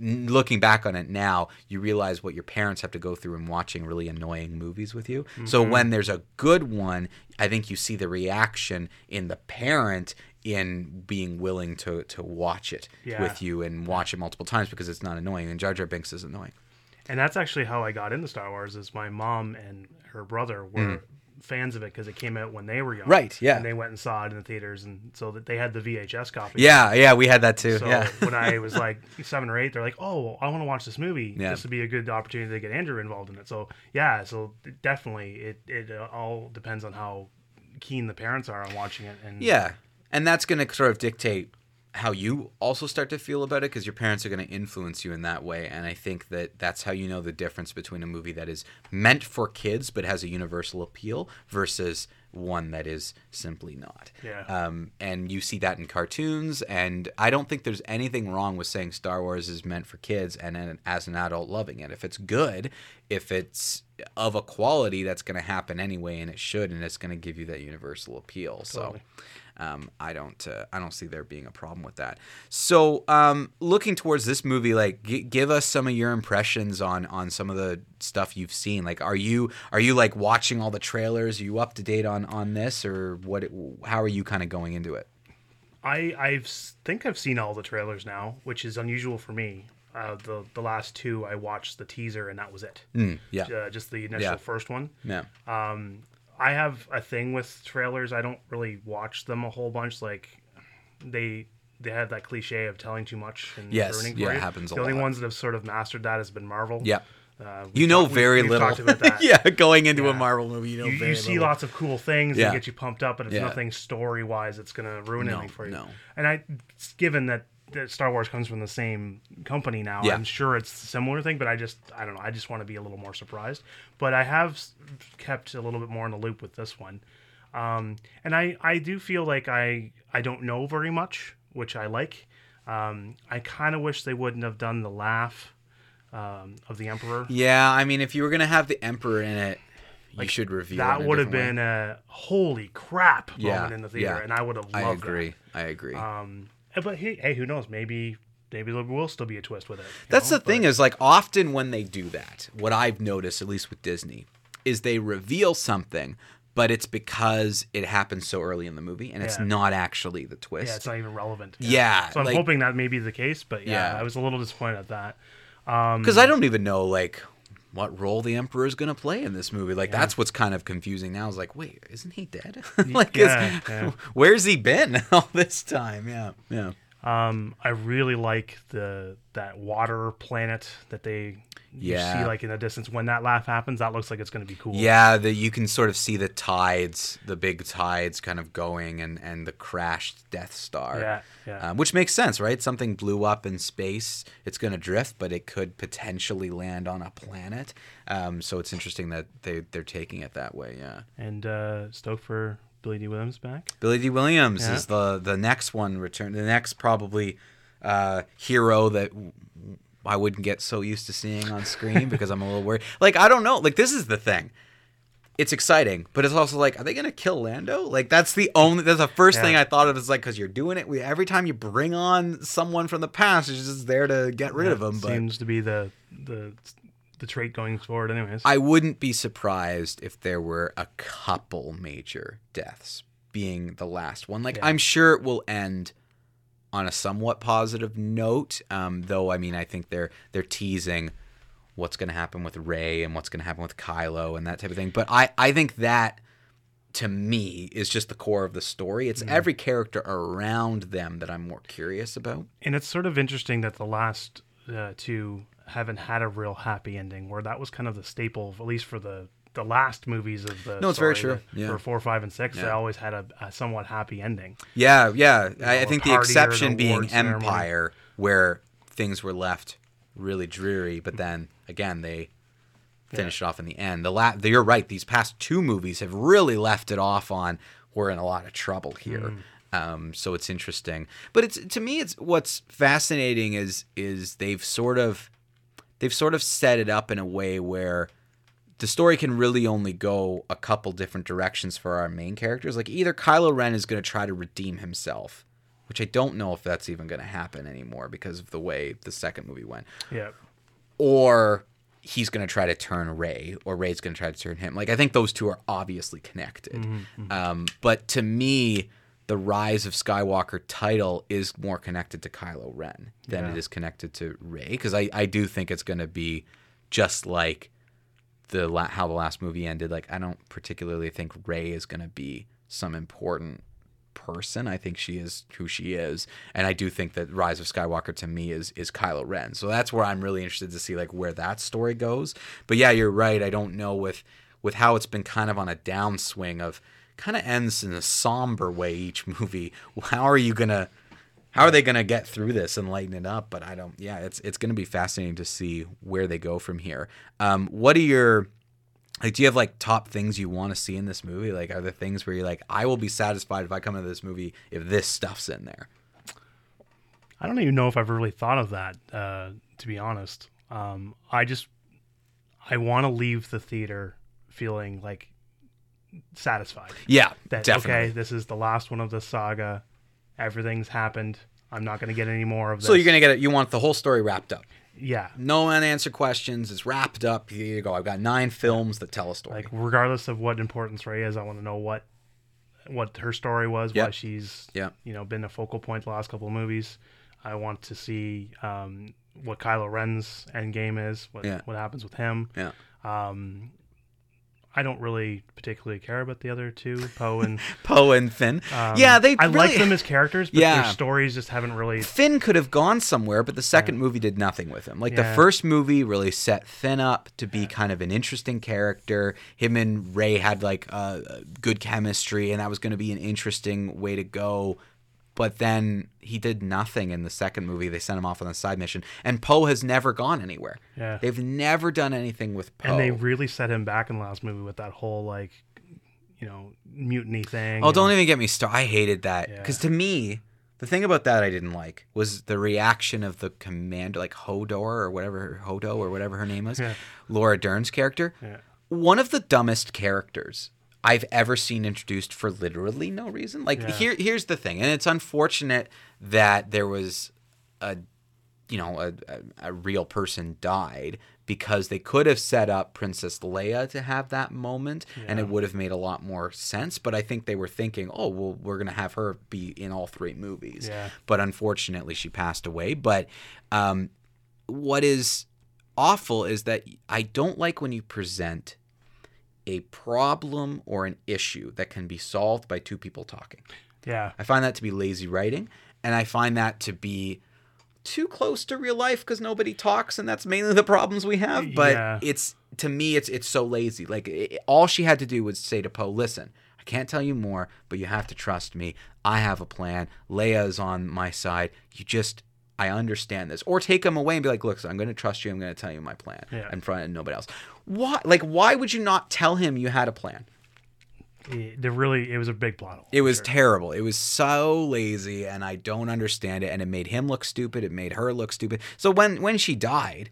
looking back on it now, you realize what your parents have to go through in watching really annoying movies with you. So
Mm-hmm.
when there's a good one, I think you see the reaction in the parent in being willing to to watch it
Yeah.
with you and watch it multiple times because it's not annoying and Jar Jar Binks is annoying.
and that's actually how I got into Star Wars. Is my mom and her brother were fans of it because it came out when they were young.
Right, yeah.
and they went and saw it in the theaters, and so that they had the VHS copy.
Yeah, yeah, we had that too.
So
yeah.
when I was like seven or eight, they're like, "Oh, I want to watch this movie.
Yeah.
This would be a good opportunity to get Andrew involved in it." So yeah, so definitely, it it uh, all depends on how keen the parents are on watching it. And
Yeah. And that's going to sort of dictate how you also start to feel about it because your parents are going to influence you in that way. And I think that that's how you know the difference between a movie that is meant for kids but has a universal appeal versus one that is simply not.
Yeah.
Um, and you see that in cartoons. And I don't think there's anything wrong with saying Star Wars is meant for kids and then as an adult loving it. If it's good, if it's of a quality, that's going to happen anyway, and it should, and it's going to give you that universal appeal. So. Um, I don't. Uh, I don't see there being a problem with that. So, um, looking towards this movie, like, g- give us some of your impressions on on some of the stuff you've seen. Like, are you are you like watching all the trailers? Are you up to date on on this, or what? How are you kind of going into it?
I I think I've seen all the trailers now, which is unusual for me. Uh, the the last two I watched the teaser and that was it.
Mm, yeah,
Uh, just the initial
Yeah.
first one.
yeah,
I have a thing with trailers. I don't really watch them a whole bunch. Like they they have that cliche of telling too much and
Yes,
ruining for
yeah, it happens a
the only
lot.
ones that have sort of mastered that has been Marvel.
yeah.
Uh,
You know
talked-
very
we've
little.
about that.
yeah, going into a Marvel movie, you know
You, you see
little.
lots of cool things
Yeah.
that get you pumped up, but it's
Yeah.
nothing story wise that's going to ruin
No,
anything for you.
no.
And I, given that, that Star Wars comes from the same company now,
Yeah.
I'm sure it's a similar thing. But I just, I don't know. I just want to be a little more surprised. But I have kept a little bit more in the loop with this one, um, and I, I do feel like I, I don't know very much, which I like. Um, I kind of wish they wouldn't have done the laugh um, of the Emperor.
Yeah, I mean, if you were gonna have the Emperor in it, you should reveal. it
That would have
different way.
been a holy crap
Yeah,
moment in the theater,
yeah.
and I would have loved it.
I agree. I agree.
Um, Uh, but hey, hey, who knows? Maybe maybe there will still be a twist with it.
That's
know?
the thing is like often when they do that, what I've noticed, at least with Disney, is they reveal something, but it's because it happens so early in the movie and it's not actually the twist.
yeah, it's not even relevant.
Yeah,
So I'm
like-
hoping that may be the case, but yeah,
Yeah.
I was a little disappointed at that.
Because I um, don't even know like what role the Emperor is going to play in this movie. Like that's what's kind of confusing now. Is like, wait, isn't he dead? like, is-
Yeah, yeah.
where's he been all this time? Yeah, yeah.
Um, I really like the that water planet that they you
Yeah.
see like in the distance. When that laugh happens, that looks like it's going to be cool.
Yeah, that you can sort of see the tides, the big tides, kind of going, and and the crashed Death Star.
Yeah, yeah.
Um, which makes sense, right? Something blew up in space. It's going to drift, but it could potentially land on a planet. Um, so it's interesting that they they're taking it that way. Yeah.
And uh, stoked for Billy Dee Williams back.
Billy Dee Williams
Yeah.
is the the next one return. The next probably uh, hero that I wouldn't get so used to seeing on screen because I'm a little worried. Like I don't know. Like this is the thing. It's exciting, but it's also like, are they gonna kill Lando? Like that's the only. That's the first
Yeah.
thing I thought of. Is like because you're doing it. We, every time you bring on someone from the past, it's just there to get rid of them. But
seems to be the the the trait going forward, anyways.
I wouldn't be surprised if there were a couple major deaths being the last one. Like
Yeah.
I'm sure it will end on a somewhat positive note. Um, though I mean I think they're they're teasing what's going to happen with Rey and what's going to happen with Kylo and that type of thing. But I I think that to me is just the core of the story. It's
Mm.
every character around them that I'm more curious about.
and it's sort of interesting that the last uh, two haven't had a real happy ending. Where that was kind of the staple, at least for the the last movies of the.
No, it's very true.
the-
Yeah.
For four, five, and six, they always had a, a somewhat happy ending.
Yeah, yeah. I, I think the exception
the
being
award ceremony.
Empire, where things were left really dreary, but then again they finished it off in the end. The la- you're right. These past two movies have really left it off on we're in a lot of trouble here. Um, so it's interesting, but it's to me, it's what's fascinating is is they've sort of they've sort of set it up in a way where the story can really only go a couple different directions for our main characters. Like either Kylo Ren is going to try to redeem himself, which I don't know if that's even going to happen anymore because of the way the second movie went,
Yeah.
or he's going to try to turn Rey, or Rey's going to try to turn him. Like I think those two are obviously connected. Um, but to me, the Rise of Skywalker title is more connected to Kylo Ren than
Yeah.
it is connected to Rey, because I I do think it's going to be just like the la- how the last movie ended. Like I don't particularly think Rey is going to be some important person. I think she is who she is, and I do think that Rise of Skywalker to me is is Kylo Ren. So that's where I'm really interested to see like where that story goes. But yeah, you're right. I don't know with with how it's been kind of on a downswing of kind of ends in a somber way each movie. How are you gonna how are they to get through this and lighten it up? But I don't. Yeah, it's it's to be fascinating to see where they go from here. Um, what are your like? Do you have like top things you want to see in this movie? Like, are there things where you're like, I will be satisfied if I come into this movie if this stuff's in there?
I don't even know if I've really thought of that, uh, to be honest. Um, I just I want to leave the theater feeling like satisfied.
Yeah,
That
definitely.
okay, this is the last one of the saga. Everything's happened. I'm not going to get any more of this.
So you're gonna get it. You want the whole story wrapped up.
yeah,
No unanswered questions. It's wrapped up. Here you go. I've got nine films that tell a story.
like regardless of what importance Rey is, I want to know what what her story was, why she's
Yep.
you know been a focal point the last couple of movies. I want to see um, what Kylo Ren's end game is, what
Yeah.
what happens with him.
Yeah.
Um, I don't really particularly care about the other two, Poe and
Poe and Finn.
um,
yeah, they.
I like them as characters, but
Yeah.
their stories just haven't really.
Finn could have gone somewhere, but the second movie did nothing with him. Like the first movie really set Finn up to be kind of an interesting character. Him and Rey had like uh, good chemistry, and that was going to be an interesting way to go. But then he did nothing in the second movie. They sent him off on a side mission, and Poe has never gone anywhere.
Yeah.
They've never done anything with Poe.
And they really set him back in the last movie with that whole like, you know, mutiny thing.
Oh, don't even get me started. I hated that
Yeah.
because to me, the thing about that I didn't like was the reaction of the commander, like Hodor or whatever Hodo or whatever her name is,
Yeah.
Laura Dern's character.
Yeah.
One of the dumbest characters I've ever seen introduced for literally no reason. Like
Yeah.
here, here's the thing, and it's unfortunate that there was a, you know, a, a, a real person died because they could have set up Princess Leia to have that moment, and it would have made a lot more sense. But I think they were thinking, oh, well, we're gonna have her be in all three movies.
Yeah.
But unfortunately, she passed away. But um, what is awful is that I don't like when you present a problem or an issue that can be solved by two people talking.
Yeah.
I find that to be lazy writing, and I find that to be too close to real life because nobody talks, and that's mainly the problems we have. But
Yeah.
it's to me, it's it's so lazy. Like it, all she had to do was say to Poe, "Listen, I can't tell you more, but you have to trust me. I have a plan. Leia is on my side. You just." I understand this. Or take him away and be like, look, I'm going to trust you. I'm going to tell you my plan
Yeah.
in front of nobody else. Why? Like, why would you not tell him you had a plan?
It, it really, it was a big plot hole.
It was terrible. It was so lazy, and I don't understand it. And it made him look stupid. It made her look stupid. So when when she died,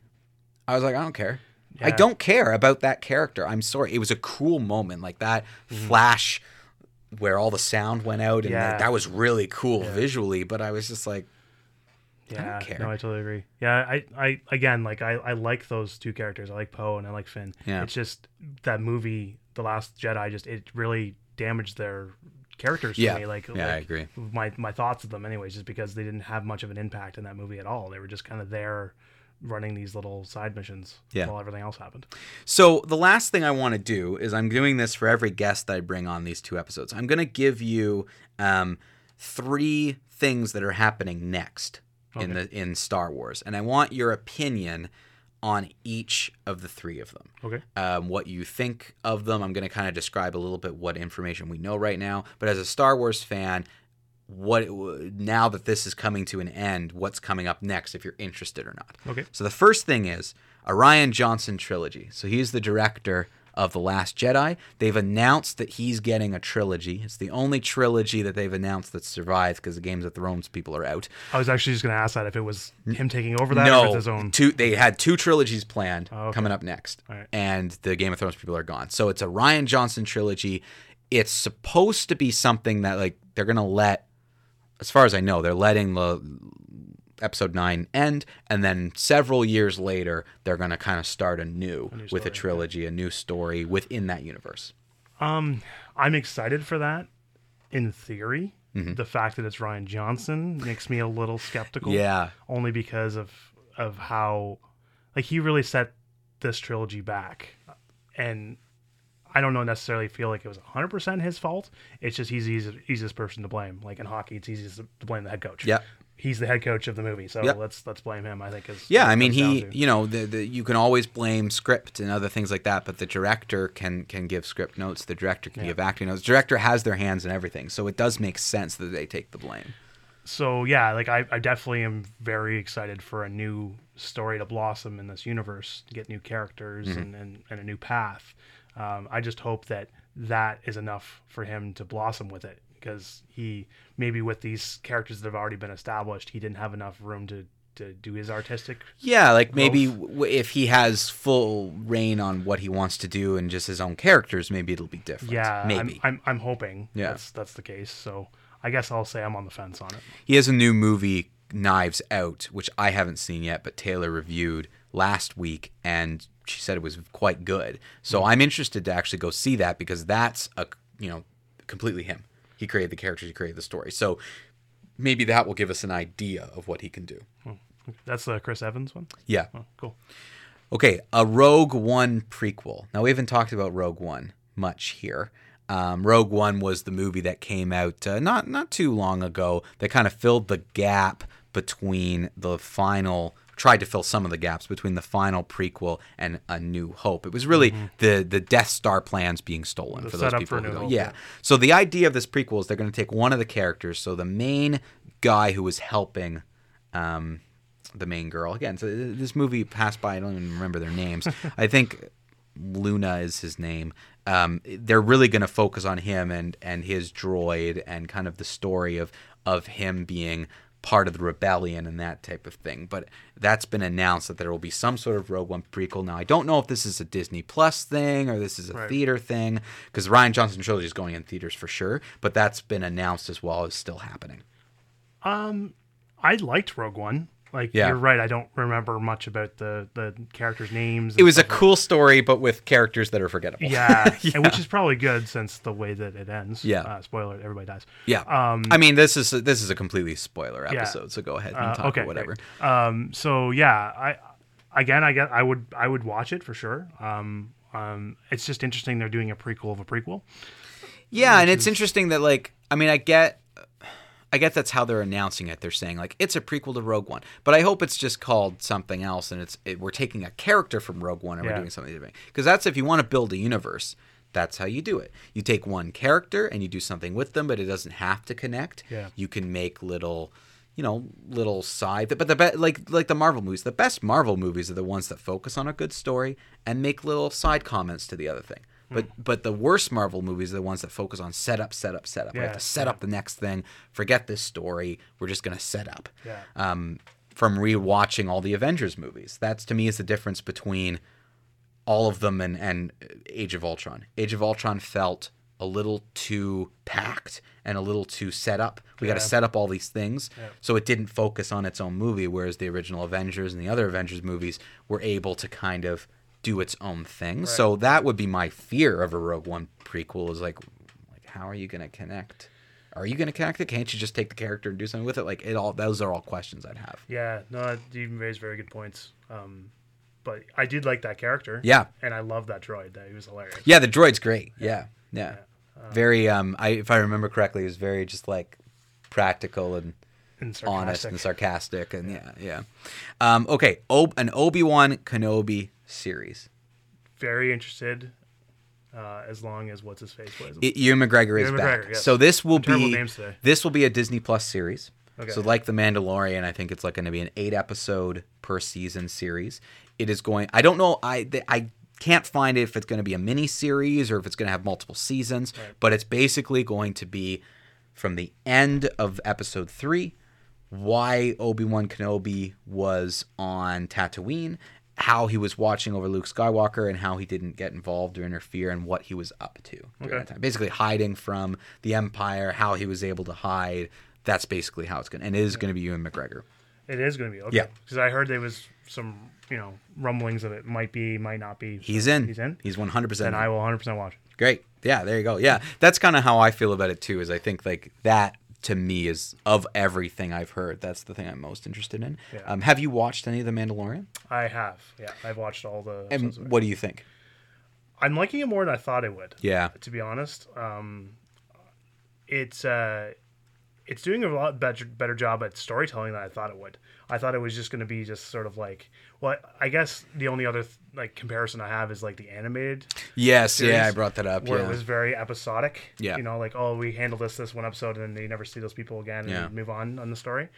I was like, I don't care. I don't care about that character. I'm sorry. It was a cool moment, like that flash where all the sound went out, and
Mm-hmm. Yeah.
that, that was really cool visually. But I was just like,
Yeah,
care.
no, I totally agree. Yeah, I, I again, like I, I like those two characters. I like Poe and I like Finn.
Yeah.
It's just that movie, The Last Jedi, just it really damaged their characters for
Yeah.
me. Like,
Yeah, I agree.
My my thoughts of them, anyways, just because they didn't have much of an impact in that movie at all. They were just kind of there, running these little side missions
Yeah.
while everything else happened.
So the last thing I want to do is I'm doing this for every guest that I bring on these two episodes. I'm going to give you um, three things that are happening next in the in Star Wars, and I want your opinion on each of the three of them.
Okay.
Um, what you think of them. I'm going to kind of describe a little bit what information we know right now. But as a Star Wars fan, what now that this is coming to an end, what's coming up next if you're interested or not.
Okay.
So the first thing is a Rian Johnson trilogy. So he's the director of The Last Jedi. They've announced that he's getting a trilogy. It's the only trilogy that they've announced that survived because the Games of Thrones people are out.
I was actually just going to ask that if it was him taking over that or if
No,
it's his own.
two. They had two trilogies planned
Oh, okay.
coming up next,
right.
and the Game of Thrones people are gone. So it's a Rian Johnson trilogy. It's supposed to be something that like they're gonna let, as far as I know, they're letting the episode nine end, and then several years later they're gonna kind of start anew
new
with a trilogy, a new story within that universe.
Um, I'm excited for that. In theory,
Mm-hmm.
the fact that it's Rian Johnson makes me a little skeptical.
Yeah,
only because of of how like he really set this trilogy back and I don't know necessarily feel like it was 100% his fault. It's just he's the easiest, easiest person to blame. Like in hockey, it's easiest to blame the head coach.
Yep.
He's the head coach of the movie, so
Yep.
let's let's blame him. I think is
Yeah, I mean, he, you know, the, the you can always blame script and other things like that, but the director can can give script notes. The director can
Yeah.
give acting notes. The director has their hands in everything, so it does make sense that they take the blame.
so yeah, like I, I definitely am very excited for a new story to blossom in this universe, get new characters
Mm-hmm.
and, and, and a new path. Um, I just hope that that is enough for him to blossom with it because he maybe with these characters that have already been established, he didn't have enough room to to do his artistic.
Yeah, like maybe w- if he has full rein on what he wants to do and just his own characters, maybe it'll be different.
Yeah,
maybe
I'm, I'm I'm hoping
Yeah.
that's that's the case. So I guess I'll say I'm on the fence on it.
he has a new movie, Knives Out, which I haven't seen yet, but Taylor reviewed last week, and she said it was quite good. So mm. I'm interested to actually go see that because that's a you know completely him. He created the characters, he created the story. So maybe that will give us an idea of what he can do.
That's the Chris Evans one.
Yeah.
Oh, cool.
Okay, a Rogue One prequel. Now we haven't talked about Rogue One much here. Um, Rogue One was the movie that came out uh, not not too long ago that kind of filled the gap between the final tried to fill some of the gaps between the final prequel and A New Hope. It was really the the Death Star plans being stolen
Mm-hmm. The
for those people
for
who.
Hope,
yeah.
yeah.
So the idea of this prequel is they're going to take one of the characters. So the main guy who was helping um, the main girl again. So this movie passed by. I don't even remember their names. I think Luna is his name. Um, they're really going to focus on him and and his droid and kind of the story of of him being part of the rebellion and that type of thing. But that's been announced that there will be some sort of Rogue One prequel. Now I don't know if this is a Disney Plus thing or this is a
Right.
theater thing because Rian Johnson trilogy is going in theaters for sure. But that's been announced as well as still happening.
Um, I liked Rogue One. Like
Yeah.
you're right, I don't remember much about the the characters' names.
It was a cool story, but with characters that are forgettable.
yeah, and which is probably good since the way that it ends.
Yeah.
Uh, spoiler: everybody dies.
Yeah.
Um,
I mean, this is a, this is a completely spoiler
Yeah.
episode, so go ahead and
Uh,
talk
okay,
or whatever.
Um, so yeah, I again, I guess I would I would watch it for sure. Um, um, it's just interesting they're doing a prequel of a prequel.
Yeah, and it's interesting that like I mean, I get I guess that's how they're announcing it. They're saying like it's a prequel to Rogue One, but I hope it's just called something else, and it's it, we're taking a character from Rogue One and we're doing something different. Because that's if you want to build a universe. That's how you do it. You take one character and you do something with them, but it doesn't have to connect.
Yeah.
You can make little, you know, little side. But the be- like like the Marvel movies, the best Marvel movies are the ones that focus on a good story and make little side comments to the other thing. But but the worst Marvel movies are the ones that focus on setup, setup, setup. we have
Yeah,
to set up the next thing. Forget this story. We're just gonna set up.
Yeah.
Um, from rewatching all the Avengers movies, that's to me is the difference between all of them and, and Age of Ultron. Age of Ultron felt a little too packed and a little too set up. We got to set up all these things.
Yeah.
So it didn't focus on its own movie, whereas the original Avengers and the other Avengers movies were able to kind of do its own thing. So that would be my fear of a Rogue One prequel is like, like how are you going to connect? Are you going to connect it? Can't you just take the character and do something with it? Like it all, those are all questions I'd have.
Yeah, no, you raised very good points. Um, but I did like that character.
Yeah.
and I love that droid. That he was hilarious.
Yeah, the droid's great. Yeah, yeah.
Uh,
very. Um, I if I remember correctly, it was very just like practical and
And
honest and sarcastic, and yeah, yeah. Um, okay, Ob- an Obi Wan Kenobi series.
Very interested. Uh, as long as what's his face was.
I- Ewan McGregor is
Ewan
back.
McGregor, yes.
So this will be this will be a Disney Plus series.
Okay.
So like the Mandalorian, I think it's like going to be an eight episode per season series. It is going. I don't know. I I can't find if it's going to be a mini series or if it's going to have multiple seasons. But it's basically going to be from the end of episode three, why Obi Wan Kenobi was on Tatooine, how he was watching over Luke Skywalker, and how he didn't get involved or interfere, and what he was up to during
Okay.
that time. Basically, hiding from the Empire, how he was able to hide. That's basically how it's going. to And it is going to be Ewan McGregor.
It is going to be okay.
Yeah.
Because I heard there was some, you know, rumblings of it might be, might not be.
He's in.
He's in.
He's one hundred percent.
Then I will 100 percent watch.
Great. Yeah, there you go. Yeah, that's kind of how I feel about it too. Is I think like that to me is of everything I've heard. That's the thing I'm most interested in.
Yeah.
Um, have you watched any of the Mandalorian?
I have. Yeah, I've watched all the.
And
it.
what do you think?
I'm liking it more than I thought I would.
Yeah.
To be honest, um, it's uh, it's doing a lot better better job at storytelling than I thought it would. I thought it was just going to be just sort of like, well, I guess the only other like comparison I have is like the animated
Yes. Yeah, I brought that up.
where
yeah.
it was very episodic.
Yeah.
You know, like, oh, we handle this this one episode and then you never see those people again and
Yeah.
move on on the story.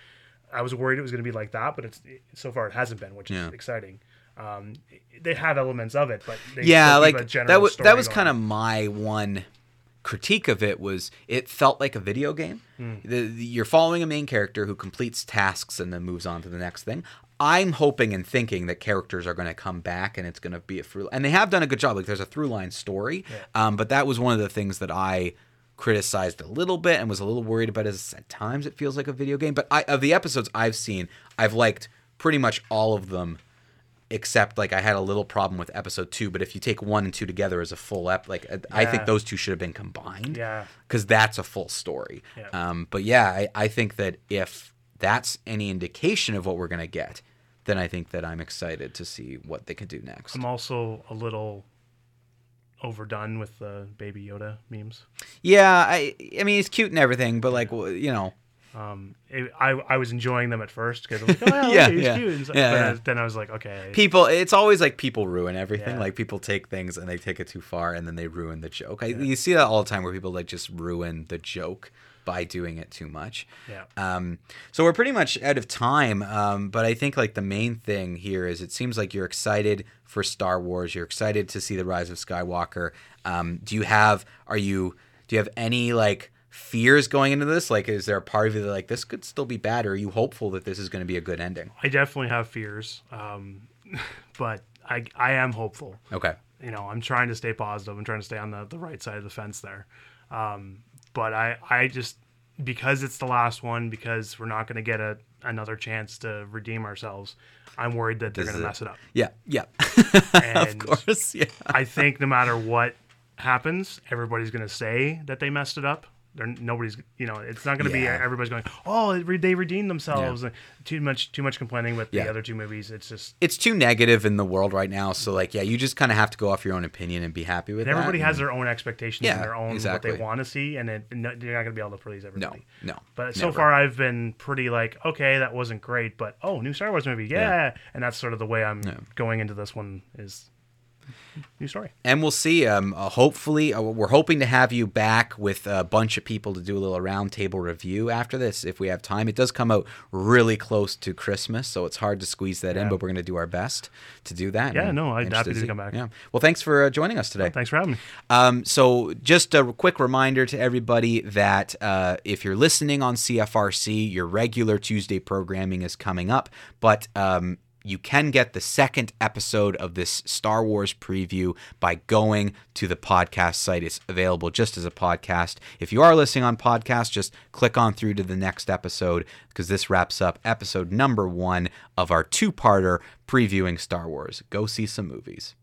I was worried it was going to be like that, but it's so far it hasn't been, which
Yeah.
is exciting. Um, they have elements of it, but they
yeah, like
a general
that was that was kind of my one critique of it was it felt like a video game.
Hmm.
The, the- you're following a main character who completes tasks and then moves on to the next thing. I'm hoping and thinking that characters are going to come back and it's going to be a through, and they have done a good job. Like there's a through line story, um, but that was one of the things that I criticized a little bit and was a little worried about. Is at times it feels like a video game, but I, of the episodes I've seen, I've liked pretty much all of them except like I had a little problem with episode two. But if you take one and two together as a full ep, like I think those two should have been combined.
Yeah.
because that's a full story.
Yeah.
Um, but yeah, I, I think that if that's any indication of what we're gonna get, then I think that I'm excited to see what they can do next.
I'm also a little overdone with the Baby Yoda memes.
Yeah, I I mean he's cute and everything, but like you know,
Um, it, I I was enjoying them at first because I was like, oh yeah,
Yeah,
he's
yeah.
cute. And so,
Yeah, yeah.
then I was like, okay,
people it's always like people ruin everything like people take things and they take it too far and then they ruin the joke I, you see that all the time where people like just ruin the joke by doing it too much.
Yeah,
um, so we're pretty much out of time um, but i think like the main thing here is it seems like you're excited for star wars. You're excited to see the rise of skywalker. Um, do you have are you do you have any like fears going into this? Like is there a part of you that like this could still be bad or are you hopeful that this is going to be a good ending?
I definitely have fears, um, but I I am hopeful.
okay.
You know, I'm trying to stay positive. I'm trying to stay on the, the right side of the fence there. Um, but I, I just, because it's the last one, because we're not going to get a, another chance to redeem ourselves, I'm worried that they're going to mess it up.
Yeah, yeah. of course, yeah.
I think no matter what happens, everybody's going to say that they messed it up. They're, nobody's, you know, it's not going to
Yeah.
be everybody's going, oh, they redeemed themselves. Too much, too much complaining with
Yeah.
the other two movies. It's just
It's too negative in the world right now, so like, yeah, you just kind of have to go off your own opinion and be happy with
And everybody
that.
has
and-
their own expectations
Yeah,
and their own
exactly.
what they want to see, and it, no, you're not going to be able to please
no,
everybody.
no.
But so
never.
far, I've been pretty like, okay, that wasn't great, but oh, new Star Wars movie, yeah, and that's sort of the way I'm going into this one is new story.
and we'll see. Um, uh, hopefully, uh, we're hoping to have you back with a bunch of people to do a little roundtable review after this, if we have time. It does come out really close to Christmas, so it's hard to squeeze that in, but we're going to do our best to do that.
Yeah, no, I'd happy to come back.
Yeah. Well, thanks for uh, joining us today.
Thanks for having me.
Um, so, just a quick reminder to everybody that uh, if you're listening on CFRC, your regular Tuesday programming is coming up, but um, you can get the second episode of this Star Wars preview by going to the podcast site. It's available just as a podcast. If you are listening on podcast, just click on through to the next episode because this wraps up episode number one of our two parter previewing Star Wars. Go see some movies.